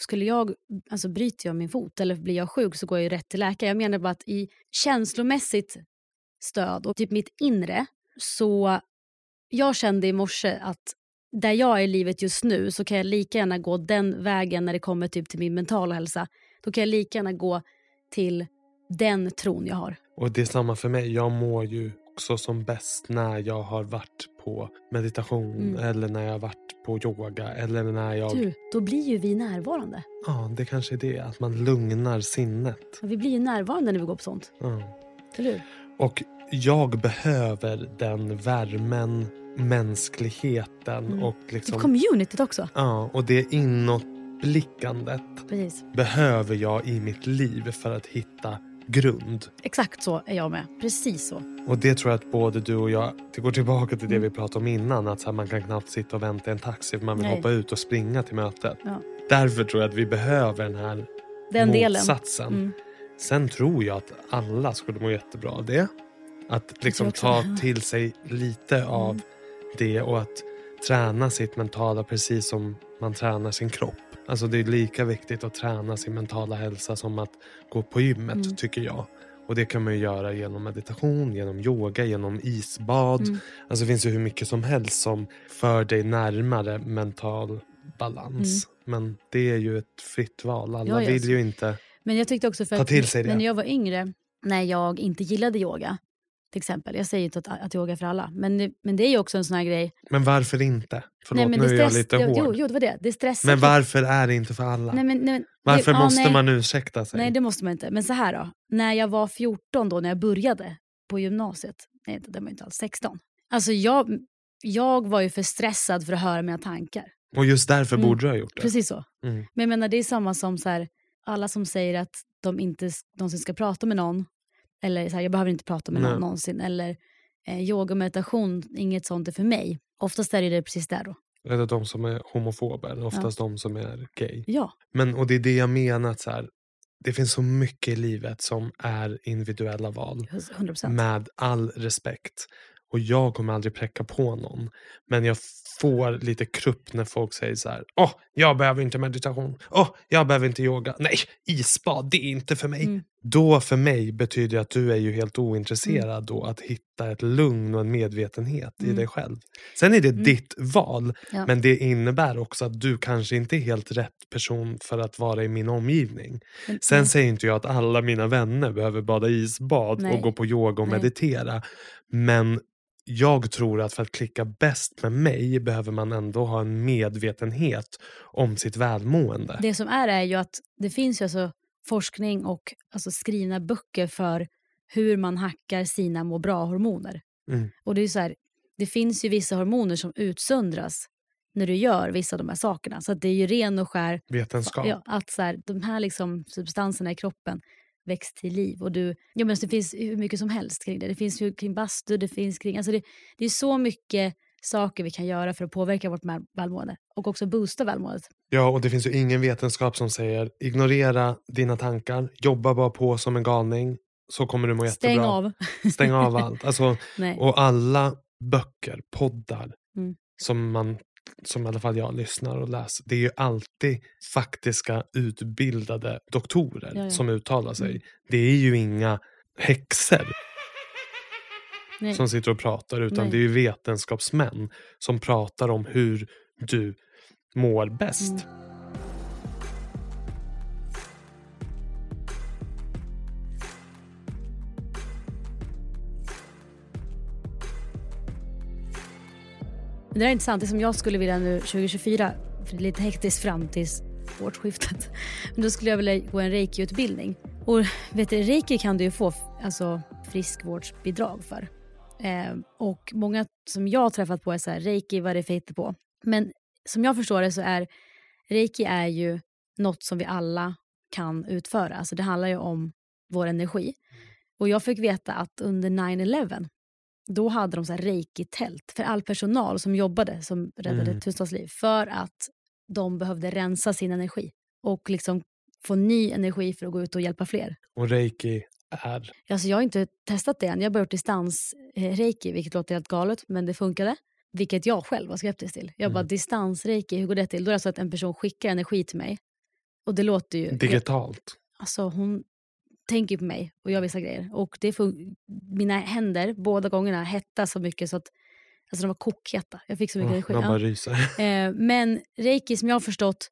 skulle jag, alltså bryter jag min fot eller blir jag sjuk så går jag ju rätt till läkare. Jag menar bara att i känslomässigt stöd och typ mitt inre så jag kände i morse att där jag är i livet just nu så kan jag lika gärna gå den vägen när det kommer typ till min mentala hälsa. Då kan jag lika gärna gå till den tron jag har. Och det är samma för mig. Jag mår ju också som bäst när jag har varit på meditation Mm. eller när jag har varit på yoga eller när jag... Du, då blir ju vi närvarande. Ja, det kanske är det. Att man lugnar sinnet. Ja, Vi blir ju närvarande när vi går på sånt. Ja. Eller hur? Och jag behöver den värmen, mänskligheten Mm. och liksom... communityt också. Ja, och det inåtblickandet Precis. behöver jag i mitt liv för att hitta grund. Exakt så är jag med. Precis så. Och det tror jag att både du och jag, det går tillbaka till det Mm. vi pratade om innan, att så här, man kan knappt sitta och vänta i en taxi för man vill Nej. hoppa ut och springa till mötet. Ja. Därför tror jag att vi behöver den här Den motsatsen. Mm. Sen tror jag att alla skulle må jättebra av det. Att liksom Mm. ta till sig lite av det och att träna sitt mentala precis som man tränar sin kropp. Alltså det är lika viktigt att träna sin mentala hälsa som att gå på gymmet Mm. tycker jag. Och det kan man ju göra genom meditation, genom yoga, genom isbad. Mm. Alltså det finns ju hur mycket som helst som för dig närmare mental balans. Men det är ju ett fritt val. Alla Mm. Ja, vill ju inte... Men jag tyckte också för Ta till sig det. När jag var yngre, när jag inte gillade yoga, till exempel. Jag säger inte att, att yoga är för alla, men det, men det är ju också en sån här grej. Men varför inte? Förlåt, men nu det är jag stress- lite jo, hård. Jo, jo, det var det. Det stressar. men varför är det inte för alla? Nej, men, nej, men- varför det, ja, måste nej. man ursäkta sig? Nej, det måste man inte. Men så här då. När jag var 14 då, när jag började på gymnasiet. Nej, det var inte alls 16. Alltså jag, jag var ju för stressad för att höra mina tankar. Och just därför Mm. borde du ha gjort det. Precis så. Mm. Men jag menar, det är samma som så här, alla som säger att de inte någonsin ska prata med någon. Eller så här, jag behöver inte prata med någon Nej. någonsin. Eller eh, yoga och meditation, inget sånt är för mig. Oftast är det det precis där då. Eller de som är homofober, oftast de som är gay. Ja, Men, och det är det jag menar, att så här, det finns så mycket i livet som är individuella val. 100%. Med all respekt. Och jag kommer aldrig präcka på någon. Men jag får lite krupp när folk säger så här. Åh, jag behöver inte meditation. Åh, jag behöver inte yoga. Nej, isbad, det är inte för mig. Mm. Då för mig betyder det att du är ju helt ointresserad då att hitta ett lugn och en medvetenhet i Mm. dig själv. Sen är det Mm. ditt val. Ja. Men det innebär också att du kanske inte är helt rätt person för att vara i min omgivning. Sen säger inte jag att alla mina vänner behöver bada isbad Nej. och gå på yoga och Nej. meditera. Men jag tror att för att klicka bäst med mig behöver man ändå ha en medvetenhet om sitt välmående. Det som är är ju att det finns ju alltså forskning och alltså skrivna böcker för hur man hackar sina må bra-hormoner. Mm. Och det är så här, det finns ju vissa hormoner som utsöndras när du gör vissa av de här sakerna. Så att det är ju ren och skär Vetenskap. ja, att så här, de här liksom substanserna i kroppen väcks till liv. Och du, ja, men det finns hur mycket som helst kring det. Det finns ju kring bastu, det finns kring... Alltså det, det är så mycket saker vi kan göra för att påverka vårt välmående och också boosta välmåendet. Ja, och det finns ju ingen vetenskap som säger ignorera dina tankar, jobba bara på som en galning, så kommer du må Stäng jättebra. av. Stäng av allt. Alltså, och alla böcker, poddar Mm. som man som i alla fall jag lyssnar och läser, det är ju alltid faktiska utbildade doktorer Ja, ja. som uttalar sig. Mm. Det är ju inga häxor Nej. som sitter och pratar utan Nej. det är vetenskapsmän som pratar om hur du mår bäst. Mm. Det där är intressant. Det som jag skulle vilja nu 2024, för det är lite hektiskt fram till årsskiftet. Men då skulle jag vilja gå en reiki-utbildning. Och vet du, reiki kan du ju få alltså, friskvårdsbidrag för. Eh, och många som jag har träffat på är så här, reiki, vad är det för på? Men som jag förstår det så är reiki är ju något som vi alla kan utföra. Alltså det handlar ju om vår energi. Och jag fick veta att under 9-11 då hade de så här reiki-tält för all personal som jobbade, som räddade Mm. tusentals liv, för att de behövde rensa sin energi och liksom få ny energi för att gå ut och hjälpa fler. Och reiki är... Alltså jag har inte testat det än. Jag har bara gjort distans eh, vilket låter helt galet, men det funkade. Vilket jag själv var skeptisk till. Jag bara, Mm. distans reiki, hur går det till? Då är det alltså att en person skickar energi till mig. Och det låter ju... Digitalt. Alltså hon tänker på mig och gör vissa grejer. Och det fun- mina händer, båda gångerna, hettade så mycket så att alltså de var kokheta. Jag fick så mycket Åh, energi. man bara ryser. Eh, men reiki som jag har förstått,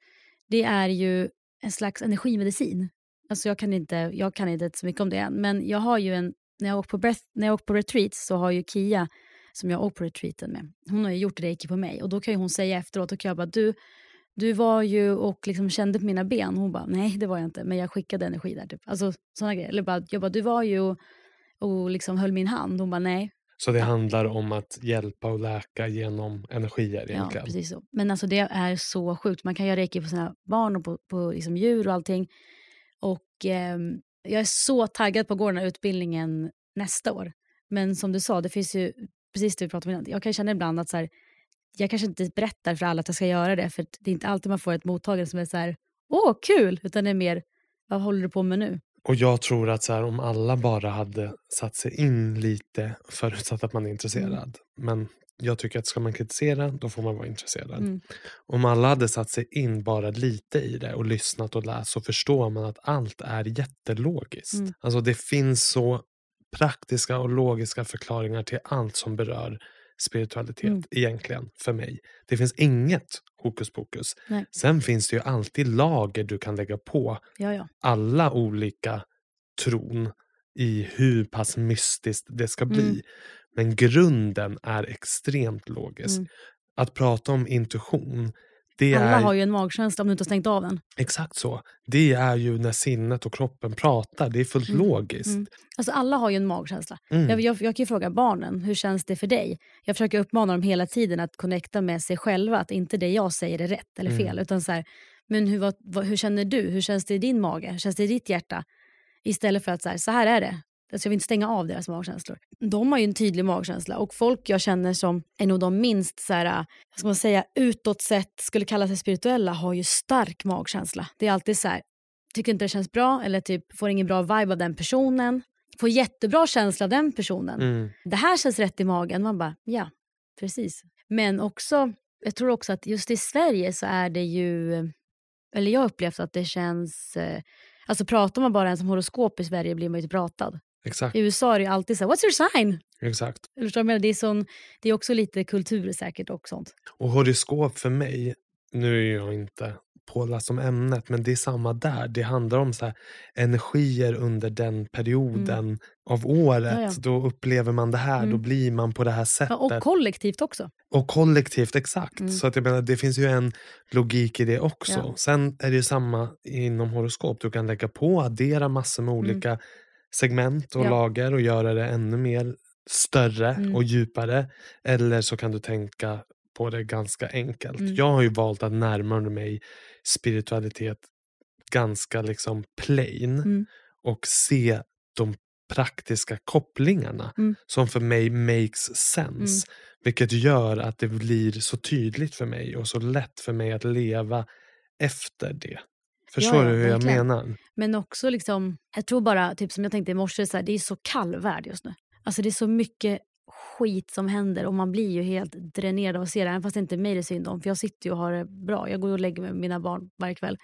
det är ju en slags energimedicin. Alltså jag kan inte, jag kan inte så mycket om det än, men jag har ju en, när jag åker på, breath, när jag åker på retreat så har ju Kia, som jag åker på retreaten med, hon har ju gjort reiki på mig och då kan ju hon säga efteråt, och kan jag bara, du, du var ju och liksom kände på mina ben. Hon bara, nej det var jag inte, men jag skickade energi där. Typ. Alltså sådana grejer. Eller bara, jag bara, du var ju och, och liksom höll min hand. Hon bara, nej. Så det handlar om att hjälpa och läka genom energier Ja, egentligen. precis så. Men alltså det är så sjukt. Man kan göra reiki på sina barn och på, på liksom djur och allting. Och ehm, jag är så taggad på att gå den här utbildningen nästa år. Men som du sa, det finns ju, precis det vi pratade om innan, jag kan känna ibland att så här, jag kanske inte berättar för alla att jag ska göra det, för det är inte alltid man får ett mottagande som är så här, åh kul, utan det är mer, vad håller du på med nu? Och jag tror att så här, om alla bara hade satt sig in lite, förutsatt att man är intresserad. Men jag tycker att ska man kritisera, då får man vara intresserad. Mm. Om alla hade satt sig in bara lite i det och lyssnat och läst så förstår man att allt är jättelogiskt. Mm. Alltså det finns så praktiska och logiska förklaringar till allt som berör spiritualitet Mm. egentligen för mig. Det finns inget hokus pokus. Nej. Sen finns det ju alltid lager du kan lägga på Ja, ja. alla olika tron i hur pass mystiskt det ska bli. Mm. Men grunden är extremt logisk. Mm. Att prata om intuition, det Alla är har ju en magkänsla om du inte har stängt av den. exakt så. Det är ju när sinnet och kroppen pratar. Det är fullt Mm. logiskt. Mm. Alltså alla har ju en magkänsla. Mm. Jag, jag, jag kan ju fråga barnen, hur känns det för dig? Jag försöker uppmana dem hela tiden att connecta med sig själva, att inte det jag säger är rätt eller fel. Mm. Utan så här, men hur, vad, hur känner du? Hur känns det i din mage? Hur känns det i ditt hjärta? Istället för att så här, så här är det. Alltså jag vill inte stänga av deras magkänslor. De har ju en tydlig magkänsla och folk jag känner som är nog de minst så här, vad ska man säga, utåt sett skulle kalla sig spirituella har ju stark magkänsla. Det är alltid så här, tycker inte det känns bra eller typ får ingen bra vibe av den personen. Får jättebra känsla av den personen. Mm. Det här känns rätt i magen. Man bara, ja, precis. Men också, jag tror också att just i Sverige så är det ju, eller jag har upplevt att det känns, eh, alltså pratar man bara ens om horoskop i Sverige blir man ju inte pratad. Exakt. I USA är det alltid så här, what's your sign? exakt. Eller? Det är, sån, det är också lite kultur säkert och sånt. Och horoskop för mig, nu är jag inte påläst om ämnet, men det är samma där. Det handlar om så här, energier under den perioden av året. Mm. Ja, ja. Då upplever man det här, då Mm. blir man på det här sättet. Ja, och kollektivt också. Och kollektivt, exakt. Mm. Så att jag menar, det finns ju en logik i det också. Sen är det ju samma inom horoskop. Du kan lägga på, addera massor med olika segment och Mm. Ja. lager och göra det ännu mer större Mm. och djupare. Eller så kan du tänka på det ganska enkelt. Mm. Jag har ju valt att närma mig spiritualitet ganska liksom plain. Mm. och se de praktiska kopplingarna Mm. som för mig makes sense. Vilket gör att det blir så tydligt för mig och så lätt för mig att leva efter det. Förstår Ja, ja, du hur jag menar? Men också liksom, jag tror bara, typ som jag tänkte i morse, så här, det är så kall värld just nu. Alltså det är så mycket skit som händer och man blir ju helt dränerad av att se det. Även fast det inte är mig det är synd om, för jag sitter ju och har det bra. Jag går och lägger mig med mina barn varje kväll.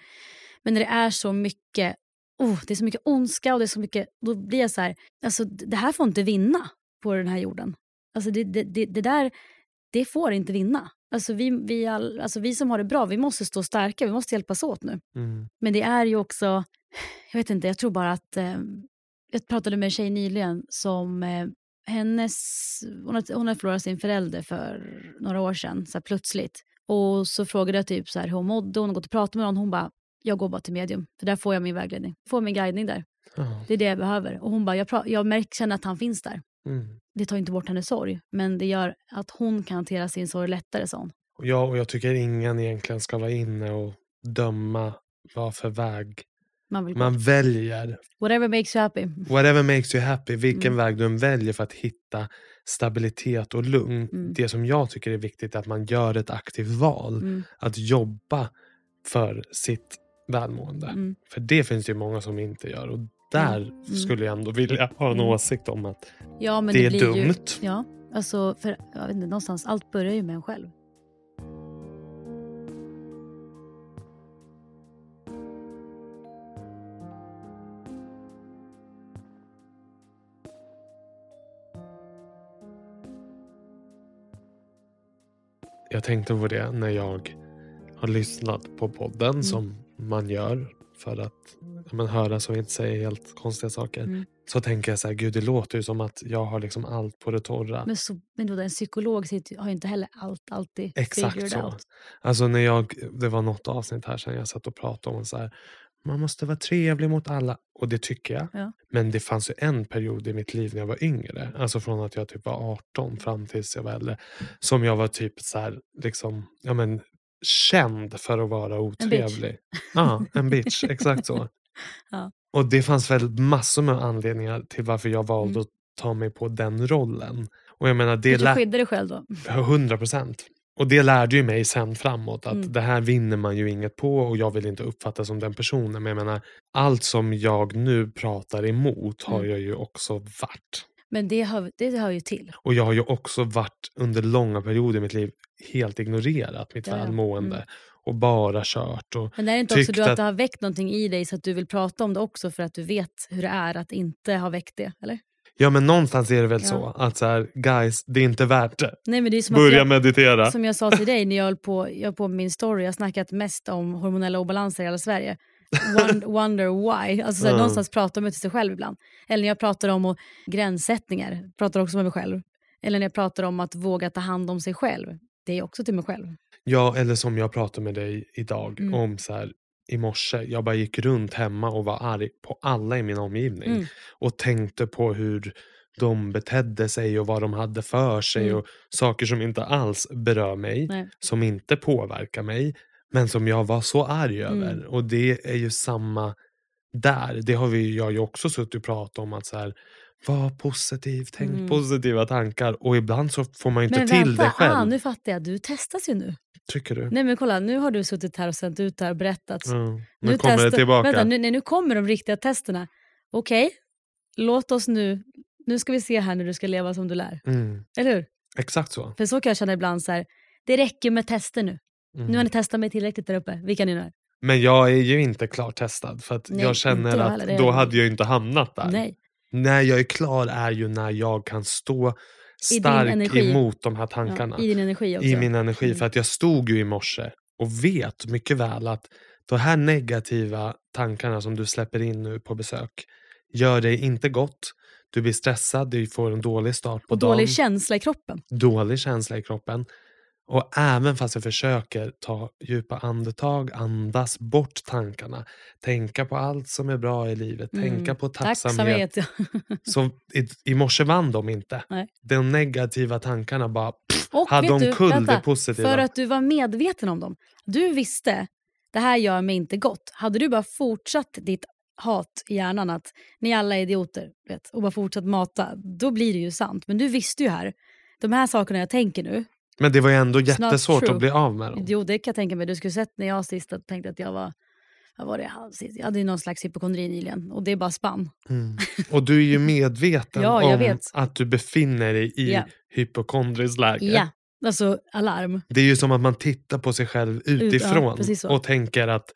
Men när det är så mycket, oh, det är så mycket ondska och det är så mycket, då blir jag så här, alltså det här får inte vinna på den här jorden. Alltså det, det, det, det där, det får inte vinna. Alltså vi, vi, all, alltså vi som har det bra, vi måste stå starka, vi måste hjälpas åt nu. Mm. Men det är ju också, jag vet inte, jag tror bara att, eh, jag pratade med en tjej nyligen som, eh, hennes, hon har, hon har förlorat sin förälder för några år sedan, så här plötsligt. Och så frågade jag typ så här hur hon mådde, hon har gått och pratat med någon, hon bara, jag går bara till medium, för där får jag min vägledning, får min guidning där. Ja. Det är det jag behöver. Och hon bara, jag, jag märker, känner att han finns där. Mm. Det tar inte bort hennes sorg, men det gör att hon kan hantera sin sorg lättare, sa hon. Ja, och jag tycker ingen egentligen ska vara inne och döma vad för väg Man man väljer. Whatever makes you happy. Whatever makes you happy, vilken Mm. väg du än väljer för att hitta stabilitet och lugn. Mm. Det som jag tycker är viktigt är att man gör ett aktivt val. Mm. Att jobba för sitt välmående. Mm. För det finns det ju många som inte gör. Och där Mm. skulle jag ändå vilja ha en Mm. åsikt om att Ja, det, det, är blir Ju, dumt. ja, alltså för jag vet inte, någonstans, allt börjar ju med en själv. Jag tänkte på det när jag har lyssnat på podden Mm. som man gör för att ja, men, höra så vi inte säger helt konstiga saker. Mm. Så tänker jag så här, gud det låter ju som att jag har liksom allt på det torra. Men, så, men då, en psykolog har ju inte heller allt alltid Exakt så. out. Alltså när jag, det var något avsnitt här sen jag satt och pratade om så här, man måste vara trevlig mot alla. Och det tycker jag. Ja. Men det fanns ju en period i mitt liv när jag var yngre, alltså från att jag typ var 18 fram tills jag var äldre, som jag var typ så här, liksom, ja men känd för att vara otrevlig. Ja, en bitch, exakt så. Ja. Och det fanns väl massor med anledningar till varför jag valde Mm. att ta mig på den rollen. Och jag menar, det Kanske lär... skydda dig själv då. 100 procent. Och det lärde ju mig sen framåt att Mm. det här vinner man ju inget på och jag vill inte uppfattas som den personen. Men jag menar, allt som jag nu pratar emot har Mm. jag ju också varit. Men det hör, det hör ju till. Och jag har ju också varit under långa perioder i mitt liv helt ignorerat mitt Ja, välmående. Mm. Och bara kört. Och, Men är det inte också du att att- det har väckt någonting i dig så att du vill prata om det också för att du vet hur det är att inte ha väckt det? Eller? ja men någonstans är det väl Ja. så att så här, guys, det är inte värt det. Nej, men det är som att Börja jag, meditera. Som jag sa till dig när jag höll på, jag höll på med min story, jag har snackat mest om hormonella obalanser i hela Sverige. Won- Wonder why. Alltså, så här, Mm. Någonstans pratar man till sig själv ibland. Eller när jag pratar om och, gränssättningar, pratar också med mig själv. Eller när jag pratar om att våga ta hand om sig själv. Det är också till mig själv. Ja, eller som jag pratade med dig idag Mm. om så här i morse. Jag bara gick runt hemma och var arg på alla i min omgivning. Mm. Och tänkte på hur de betedde sig och vad de hade för sig. Mm. Och saker som inte alls berör mig. Nej. Som inte påverkar mig. Men som jag var så arg Mm. över. Och det är ju samma där. Det har vi, jag ju också suttit och pratat om. att så här, Var positiv, tänk Mm. positiva tankar. Och ibland så får man ju inte Men till vänta, det själv. ah, nu fattar jag. Du testas ju nu. Tycker du? Nej men kolla, nu har du suttit här och sänt ut det här och berättat. Ja, nu, kommer det testar- tillbaka. Vänta, nu, nej, nu kommer de riktiga testerna. Okej, låt oss nu... Nu ska vi se här när du ska leva som du lär. Mm, Eller hur? exakt så. För så kan jag känna ibland så här, det räcker med tester nu. Mm. Nu har ni testat mig tillräckligt där uppe. Vilka ni nu är. Men jag är ju inte klart testad för att Nej, jag känner att heller, då hade jag inte hamnat där. Nej. När jag är klar är ju när jag kan stå stark emot de här tankarna. Ja, I din energi också. I min energi. Mm. För att jag stod ju i morse och vet mycket väl att de här negativa tankarna som du släpper in nu på besök gör dig inte gott. Du blir stressad, du får en dålig start på och dagen. dålig känsla i kroppen. dålig känsla i kroppen. Och även fast jag försöker ta djupa andetag, andas bort tankarna, tänka på allt som är bra i livet, Mm. tänka på tacksamhet. Så i, I morse vann de inte. Nej. De negativa tankarna bara pff, Och hade vet de du, kull vänta, det positiva. För att du var medveten om dem. Du visste, det här gör mig inte gott. Hade du bara fortsatt ditt hat i hjärnan att ni alla är idioter vet, och bara fortsätter mata, då blir det ju sant. Men du visste ju här, de här sakerna jag tänker nu, Men det var ju ändå jättesvårt att bli av med dem. jo det kan jag tänka mig, du skulle sett när jag sist tänkte att jag var, vad var det jag hade ju någon slags hypokondri nyligen och det är bara spann. Mm. Och du är ju medveten Ja, om vet. att du befinner dig i Ja. hypokondriskt läge. Ja, alltså alarm. Det är ju som att man tittar på sig själv utifrån precis så. och tänker att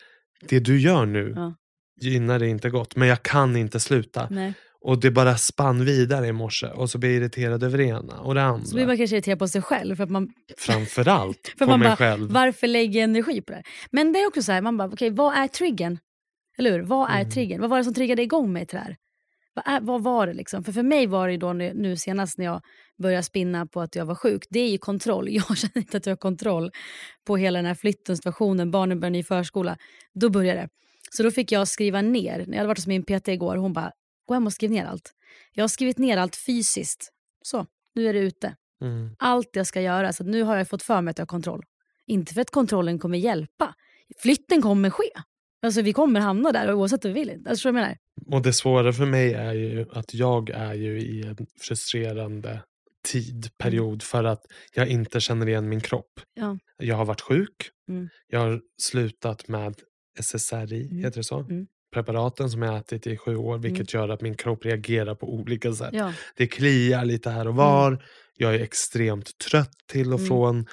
det du gör nu Ja. gynnar det inte gott, men jag kan inte sluta. Nej. Och det bara spann vidare i morse och så blir jag irriterad över det ena och det andra. Så blir man kanske irriterad på sig själv för att man Framförallt För på man mig bara, själv. varför lägga energi på det? Men det är också så här, man bara, okej vad är triggern? Eller hur? Vad är Mm. triggern? Vad var det som triggade igång mig till det här? Vad, är, vad var det liksom? För för mig var det då nu, nu senast när jag började spinna på att jag var sjuk, det är ju kontroll. Jag känner inte att jag har kontroll på hela den här flytten, situationen, barnen börjar ny förskola. Då började det. Så då fick jag skriva ner, när jag hade varit hos min PT igår, hon bara, gå hem och skriv ner allt. Jag har skrivit ner allt fysiskt. Så, nu är det ute Mm. allt jag ska göra. Så nu har jag fått för mig att jag har kontroll. Inte för att kontrollen kommer hjälpa. Flytten kommer ske. Alltså vi kommer hamna där oavsett vad vi vill. Alltså, jag menar? Och det svåra för mig är ju att jag är ju i en frustrerande tid, period för att jag inte känner igen min kropp. Ja. Jag har varit sjuk. Mm. Jag har slutat med SSRI, Mm. heter det så? Mm. Preparaten som jag ätit i sju år, vilket gör att min kropp reagerar på olika sätt. Ja. Det kliar lite här och var. Jag är extremt trött till och Mm. från.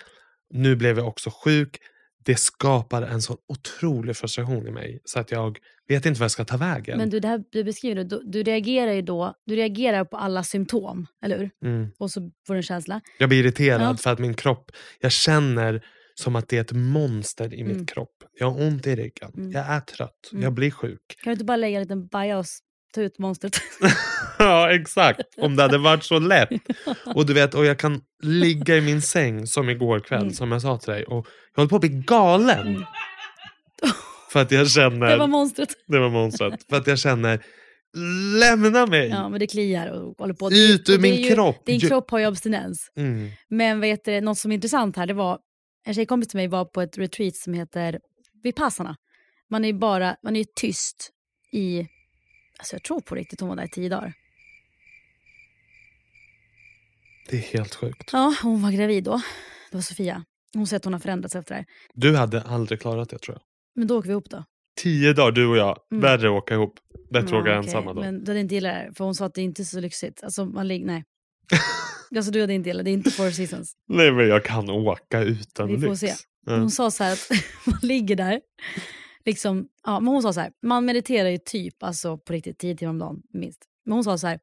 Nu blev jag också sjuk. Det skapar en sån otrolig frustration i mig så att jag vet inte vad jag ska ta vägen. Men du, det här du beskriver, du, du reagerar ju då, du reagerar på alla symptom, eller hur? Mm. Och så får du en känsla. Jag blir irriterad Ja. för att min kropp, jag känner som att det är ett monster i Mm. min kropp. Jag har ont i ryggen, Mm. jag är trött, Mm. jag blir sjuk. Kan du inte bara lägga en liten baja och s- ta ut monstret? ja exakt, om det hade varit så lätt. Och du vet, och jag kan ligga i min säng som igår kväll Mm. som jag sa till dig och jag håller på att bli galen. Mm. För att jag känner, det var monstret. det var monstret, för att jag känner lämna mig. Ja, men det kliar och håller på. Ut ur och det är min ju- kropp. Din kropp har ju abstinens. Mm. Men vet du, något som är intressant här, det var en tjejkompis till mig var på ett retreat som heter Vipassana. Man är bara, man är tyst i, alltså jag tror på riktigt hon var där i tio dagar. Det är helt sjukt. Ja, hon var gravid då. Det var Sofia. Hon säger att hon har förändrats efter det här. Du hade aldrig klarat det tror jag. Men då åker vi ihop då. Tio dagar du och jag, Mm. värre att åka ihop. Bättre att Ja, åka okej, ensamma då. Men du hade inte gillat det här, för hon sa att det inte är så lyxigt. Alltså man ligger, nej. alltså du hade inte gillat det, är inte four seasons. Nej men jag kan åka utan Vi får lyx. se. Hon sa så här att man ligger där. Liksom, ja, men hon sa så här, man mediterar ju typ alltså på riktigt 10 timmar om dagen minst. Men hon sa så här,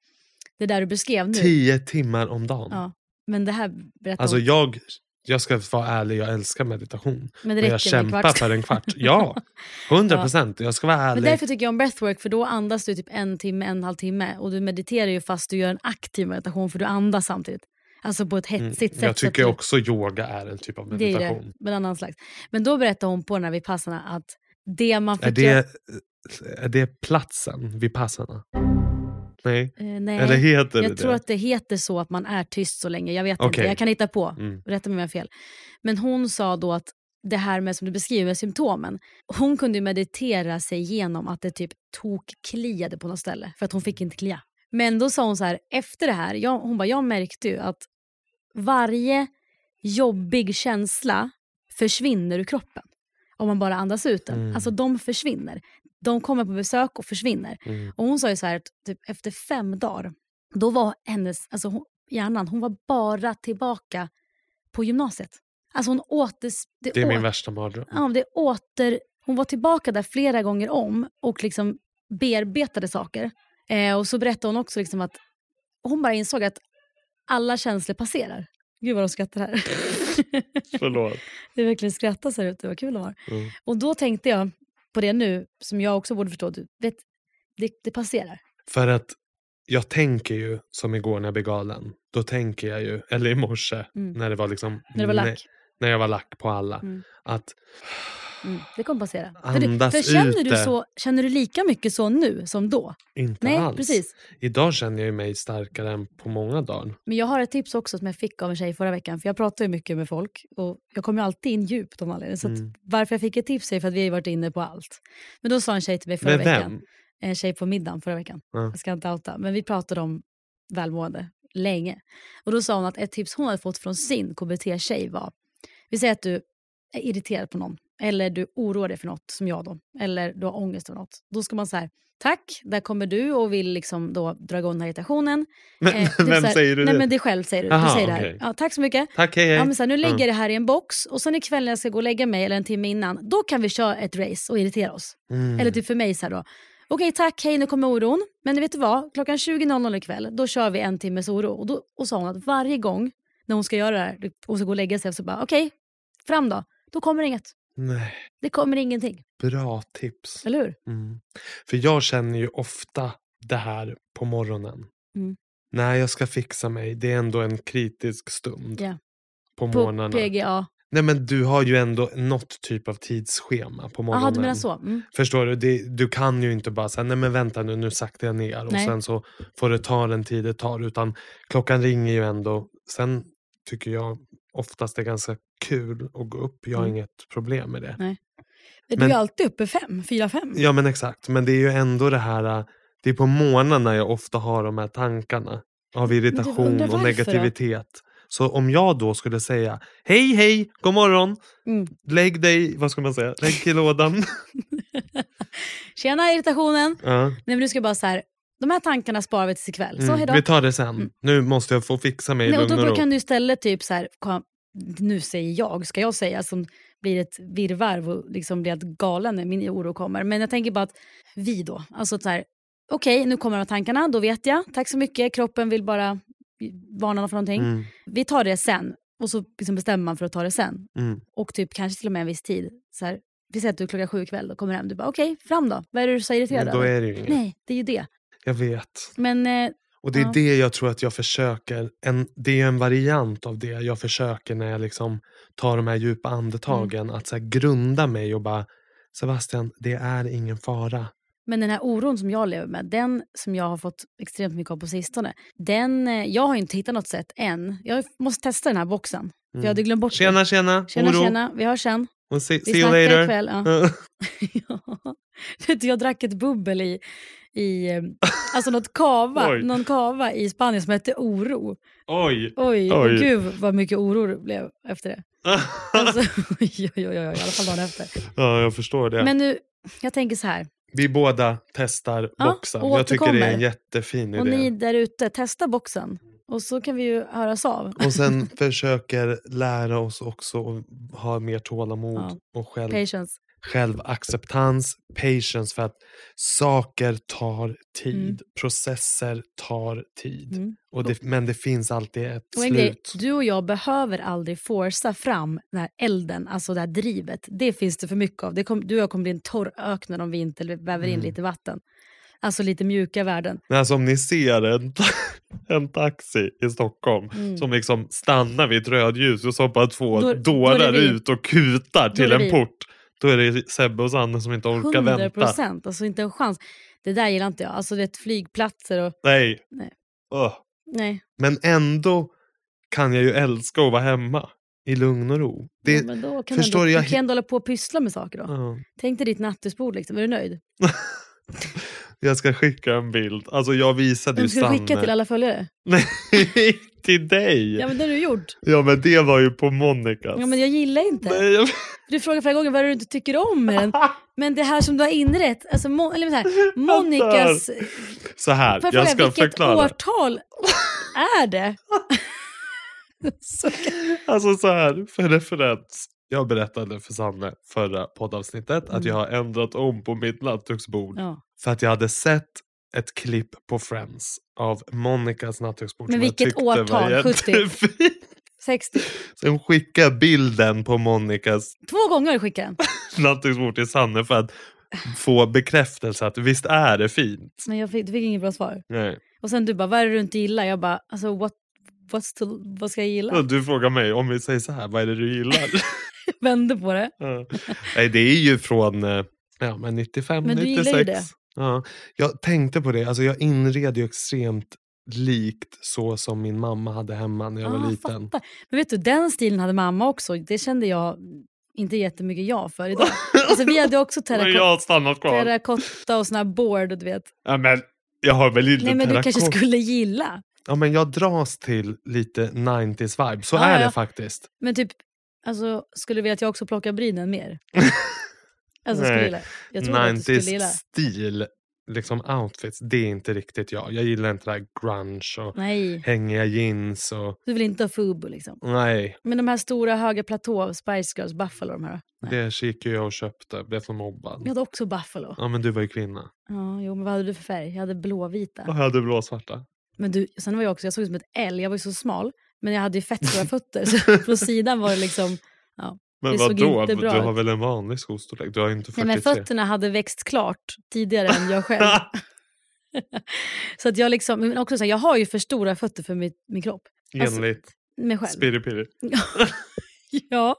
det där du beskrev nu. Tio timmar om dagen. Ja, men det här berättar Alltså hon. jag, jag ska vara ärlig, jag älskar meditation. Men Men jag kämpar för en kvart. Ja, hundra Ja. procent. Jag ska vara Men ärlig. därför tycker jag om breathwork, för då andas du typ en timme, en halv timme. Och du mediterar ju fast du gör en aktiv meditation, för du andas samtidigt. Alltså på ett Mm, hetsigt sätt. Jag tycker du- också yoga är en typ av Det är meditation. det, men annan slags. Men då berättar hon på den här Vipassana att det man fick Är, göra- det, är det platsen vid passarna? Nej? Eh, nej. Eller heter jag det tror att det heter så att man är tyst så länge. Jag vet inte, Okej. jag kan hitta på. Mm. Rätta mig om jag har fel. Men hon sa då att det här med som du beskriver med symptomen. Hon kunde meditera sig igenom att det typ tokkliade på något ställe. För att hon fick inte klia. Men då sa hon så här, efter det här, jag, hon bara, jag märkte ju att varje jobbig känsla försvinner ur kroppen. Om man bara andas ut den. Mm. Alltså de försvinner. De kommer på besök och försvinner. Mm. Och hon sa ju så här att typ efter fem dagar, då var hennes, alltså hon, hjärnan, hon var bara tillbaka på gymnasiet. Alltså hon åter... Det är min värsta mardröm. Ja, det åter, hon var tillbaka där flera gånger om och liksom bearbetade saker. Eh, och så berättade hon också liksom att hon bara insåg att alla känslor passerar. Gud vad de skrattar här. Förlåt. det är verkligen skrattas här ute, vad kul de var. Mm. Och då tänkte jag på det nu, som jag också borde förstå. Du vet, det, det passerar. För att jag tänker ju, som igår när jag blev galen, då tänker jag ju, eller i morse Mm. när det var liksom När det var lack. när jag var lack på alla, Mm. att Mm, det kommer passera. För, du, Andas för känner, du så, känner du lika mycket så nu som då? inte Nej, alls. precis. Idag känner jag mig starkare än på många dagar. Men jag har ett tips också som jag fick av en tjej förra veckan. För jag pratar ju mycket med folk och jag kommer ju alltid in djupt om anledning. Så Mm. varför jag fick ett tips är för att vi har varit inne på allt. Men då sa en tjej till mig förra Med veckan. vem? en tjej på middagen förra veckan. Ja. Jag ska inte outa. Men vi pratade om välmående länge. Och då sa hon att ett tips hon hade fått från sin KBT-tjej var, vi säger att du är irriterad på någon. Eller du oroar dig för något, som jag då. Eller du har ångest för något. Då ska man säga tack, där kommer du och vill liksom då dra igång den här irritationen. Men, Eh, vem här- säger du Nej det? men dig själv säger du. Aha, du säger det här. okej. Ja, tack så mycket. Tack, hej hej. Ja, men så här, nu lägger Ja. jag det här i en box och sen ikväll när jag ska gå och lägga mig eller en timme innan, då kan vi köra ett race och irritera oss. Mm. Eller typ för mig så här då. Okej tack, hej nu kommer oron. Men vet du vad? Klockan 20.00 ikväll, då kör vi en timmes oro. Och då och sa hon att varje gång när hon ska göra det här och ska gå och lägga sig så bara okej, fram då. Då kommer inget. Nej, Det kommer ingenting. bra tips. Eller hur? Mm. För jag känner ju ofta det här på morgonen. Mm. När jag ska fixa mig, det är ändå en kritisk stund Ja. på På morgnarna. PGA. Nej men du har ju ändå något typ av tidsschema på morgonen. Jaha, du menar så? Mm. Förstår du? Det, du kan ju inte bara säga nej men vänta nu, nu saktar jag ner och Nej. sen så får det ta den tid det tar. Utan klockan ringer ju ändå. Sen tycker jag oftast det är ganska kul att gå upp. Jag har Mm. inget problem med det. Nej. Du Men- är alltid uppe fem, fyra, fem. Ja men exakt, men det är ju ändå det här, äh, det är på morgnarna jag ofta har de här tankarna av irritation och varför då? negativitet. Så om jag då skulle säga hej hej, god morgon, Mm. lägg dig, vad ska man säga, lägg i lådan. Tjena irritationen. ja. Nej men du ska bara så här, de här tankarna sparar vi tills ikväll. Så mm. hejdå. Vi tar det sen, Mm. nu måste jag få fixa mig i Nej, lugn och då ro. kan du istället typ så här, nu säger jag, ska jag säga, som blir ett virrvarr och liksom blir helt galen när min oro kommer. Men jag tänker bara att vi då, alltså så här, okej nu kommer de tankarna, då vet jag, tack så mycket, kroppen vill bara varna för någonting. Mm, Vi tar det sen och så liksom bestämmer man för att ta det sen. mm. Och typ kanske till och med en viss tid. Så här, vi säger att du klockan sju ikväll då kommer hem, du bara okej, fram då. Vad är det du är så irriterad Men då är det ju inget. Nej, det är ju det. Jag vet. Men eh, Och det är Ja. det jag tror att jag försöker, en, det är en variant av det jag försöker när jag liksom tar de här djupa andetagen. Mm. Att så grunda mig och bara, Sebastian, det är ingen fara. Men den här oron som jag lever med, den som jag har fått extremt mycket av på sistone, den, eh, jag har inte hittat något sätt än. Jag måste testa den här boxen. För jag hade glömt bort Mm. Tjena tjena, Tjena, oro. tjena. Vi hörs sen. Och see, Vi see you later. ikväll. Ja. ja. Jag drack ett bubbel i, i eh, alltså något kava, någon kava i Spanien som hette oro. Oj. Oj, Oj. gud vad mycket oro det blev efter det. Alltså, oj, oj, oj, oj, i alla fall dagen efter. ja, jag förstår det. Men nu, jag tänker så här. Vi båda testar Ja, boxen. och Jag tycker det är en jättefin Och idé. ni där ute, testa boxen. Och så kan vi ju höras av. Och sen försöker lära oss också att ha mer tålamod Ja. och själv, Patience. Självacceptans, patience för att saker tar tid, Mm. processer tar tid. Mm. Och det, men det finns alltid ett Och en grej, slut. du och jag behöver aldrig forsa fram den här elden, alltså det här drivet. Det finns det för mycket av. Kom, du och jag kommer bli en torr öken om vi inte väver in Mm. lite vatten. Alltså lite mjuka värden. Men Alltså om ni ser en, ta- en taxi i Stockholm Mm. som liksom stannar vid ett rödljus och så bara två Då- dårar ut och kutar till en vi. port. Då är det Sebbe och Sanne som inte orkar 100 vänta. procent, alltså inte en chans. Det där gillar inte jag. Alltså det är flygplatser och... Nej. Nej. Ugh. Nej, Men ändå kan jag ju älska att vara hemma i lugn och ro. Det, ja, men då kan du, förstår ändå, jag du kan ändå hålla på och pyssla med saker då. Ja. Tänk dig ditt nattduksbord liksom, är du nöjd? jag ska skicka en bild. Alltså jag visade ju ska du skicka till alla följare? Nej, till dig. Ja men det har du gjort. Ja men det var ju på Monicas. Ja men jag gillar inte. Nej, jag... Du frågar flera gånger vad du inte tycker om med den. Men det här som du har inrett, alltså Mo- eller så här, Monikas... Så här, jag ska vilket förklara. årtal är det? Så, Alltså så här, för referens. Jag berättade för Sanne förra poddavsnittet att Mm. jag har ändrat om på mitt nattduksbord. ja. För att jag hade sett ett klipp på Friends av Monicas nattduksbord. Men vilket årtal? 70? jättefint. 60. Sen skickade bilden på Monicas Två gånger du skickat den. nattduksbord till Sanne för att få bekräftelse att visst är det fint. Men jag fick, du fick inget bra svar. Nej. Och sen du bara, vad är det du inte gillar? Jag bara, alltså what, what's to, vad ska jag gilla? Och Du frågar mig om vi säger så här, vad är det du gillar? Vände på det. Ja. Nej, det är ju från eh, ja, men 95, Men du 96. gillar ju det. Ja. Jag tänkte på det, alltså jag inred ju extremt likt så som min mamma hade hemma när jag var Ah, liten. fattar. Men vet du, den stilen hade mamma också. Det kände jag inte jättemycket ja för idag. Alltså vi hade också jag terrakotta, och såna här board, du vet. Ja, men jag har väl inte Nej men du kanske skulle gilla. Ja, men jag dras till lite 90s vibe. Så Ja, är ja. det faktiskt. Men typ, alltså skulle du vilja att jag också plockar brynen mer? Alltså skulle Nej. gilla? Jag tror att du skulle 90s gilla. stil, liksom outfits, det är inte riktigt jag. Jag gillar inte det här grunge och Nej, hängiga jeans och... du vill inte ha Fubu liksom. Nej, Men de här stora höga platå, Spice Girls, Buffalo de här. Nej. det gick jag och köpte. Blev så mobbad. Jag hade också Buffalo. Ja, men du var ju kvinna. Ja, jo, men vad hade du för färg? Jag hade blåvita. Jag hade blåsvarta. Men du, sen var jag också, jag såg ut som ett L, jag var ju så smal. Men jag hade ju fett stora fötter, så på sidan var det liksom... Men vadå? Du har väl en vanlig skostorlek? Du har inte 43. Nej, men fötterna hade växt klart tidigare än jag själv. så att jag liksom, men också så här, jag har ju för stora fötter för min, min kropp. Alltså, Enligt själv. Spiripiri. ja.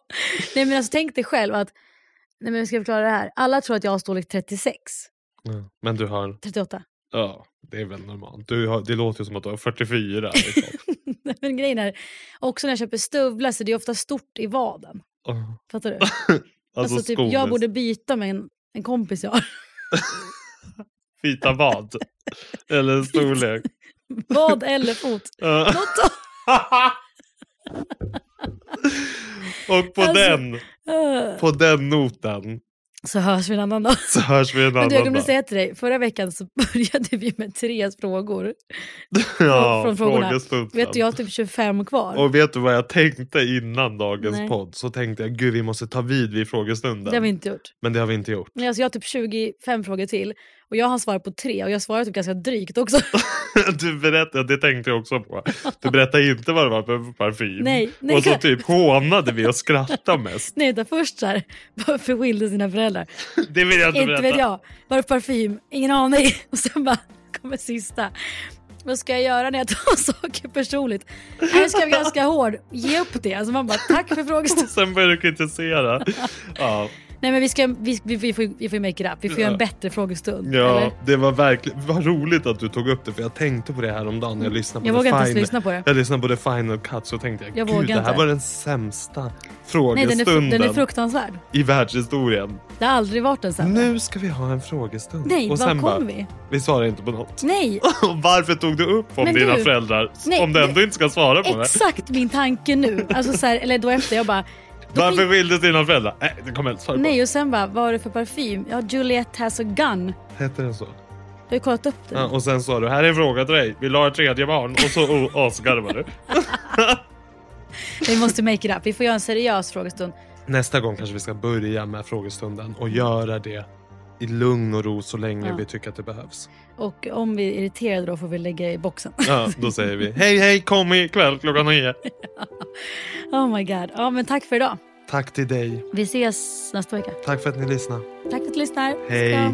Nej men alltså tänk dig själv att, nej men jag ska förklara det här. Alla tror att jag har storlek 36, Ja. Men du har... 38. Ja, det är väl normalt. Du har, det låter ju som att du har 44. Liksom. Men grejen är, också när jag köper stövlar så det är ofta stort i vaden. Fattar du? alltså Alltså, typ, jag borde byta med en, en kompis jag har. Vita vad? Eller storlek? Vad eller fot. Något Och på Alltså- den, av- på den noten Så hörs vi en annan dag. så hörs vi en Men du, jag annan glömde säga till dig, förra veckan så började vi med tre frågor. Ja, från frågorna. Vet du, jag har typ 25 kvar. Och vet du vad jag tänkte innan dagens Nej. podd? Så tänkte jag, gud vi måste ta vid vid frågestunden. Det har vi inte gjort. Men det har vi inte gjort. Nej, alltså jag har typ 25 frågor till och jag har svarat på tre och jag svarar typ ganska drygt också. Du berättade, det tänkte jag också på. Du berättade inte vad det var för parfym. Nej, nej. Och så typ hånade vi och skrattade mest. Nej, utan först så här, varför skilde sina föräldrar? Det vill jag inte Inte berätta. vet jag. Varför parfym? Ingen aning. Och sen bara kommer sista. Vad ska jag göra när jag tar saker personligt? Jag ska vara ganska hård. Ge upp det. Alltså man bara, tack för frågestunden. Sen började du kritisera. Ja, Nej men vi, ska, vi, vi, vi, får, vi får make it up. Vi får göra en bättre frågestund. ja eller? det var verkligen vad roligt att du tog upp det för jag tänkte på det här om dagen när jag lyssnade på Jag The vågar inte lyssna på det. Jag lyssnade på The Final Cut så tänkte jag, Jag gud det här inte. var den sämsta Nej, frågestunden den är, den är fruktansvärd. i världshistorien. Det har aldrig varit en sämre. Nu ska vi ha en frågestund. Nej, och sen bara, kommer vi? vi svarar inte på något. Nej, varför tog du upp om Men dina du- föräldrar Nej, om du ändå det- inte ska svara på det? exakt min tanke nu. Alltså så här, eller då efter, jag bara... Varför skildes dina föräldrar? Nej, det kommer jag inte svara på. Nej, och sen bara, vad är det för parfym? Ja, Juliette has a gun. Hette den så? Jag har ju kollat upp det. Ja, och sen sa du, här är en fråga till dig. Vill du ha ett tredje barn? Och så oh, asgarvade du. Vi måste make it up. Vi får göra en seriös frågestund. Nästa gång kanske vi ska börja med frågestunden och göra det i lugn och ro så länge Ja. vi tycker att det behövs. Och om vi är irriterade då får vi lägga i boxen. Ja, då säger vi hej hej kom ikväll klockan nio. Oh my god. Ja, men tack för idag. Tack till dig. Vi ses nästa vecka. Tack för att ni lyssnade. Tack för att du lyssnar. Hej.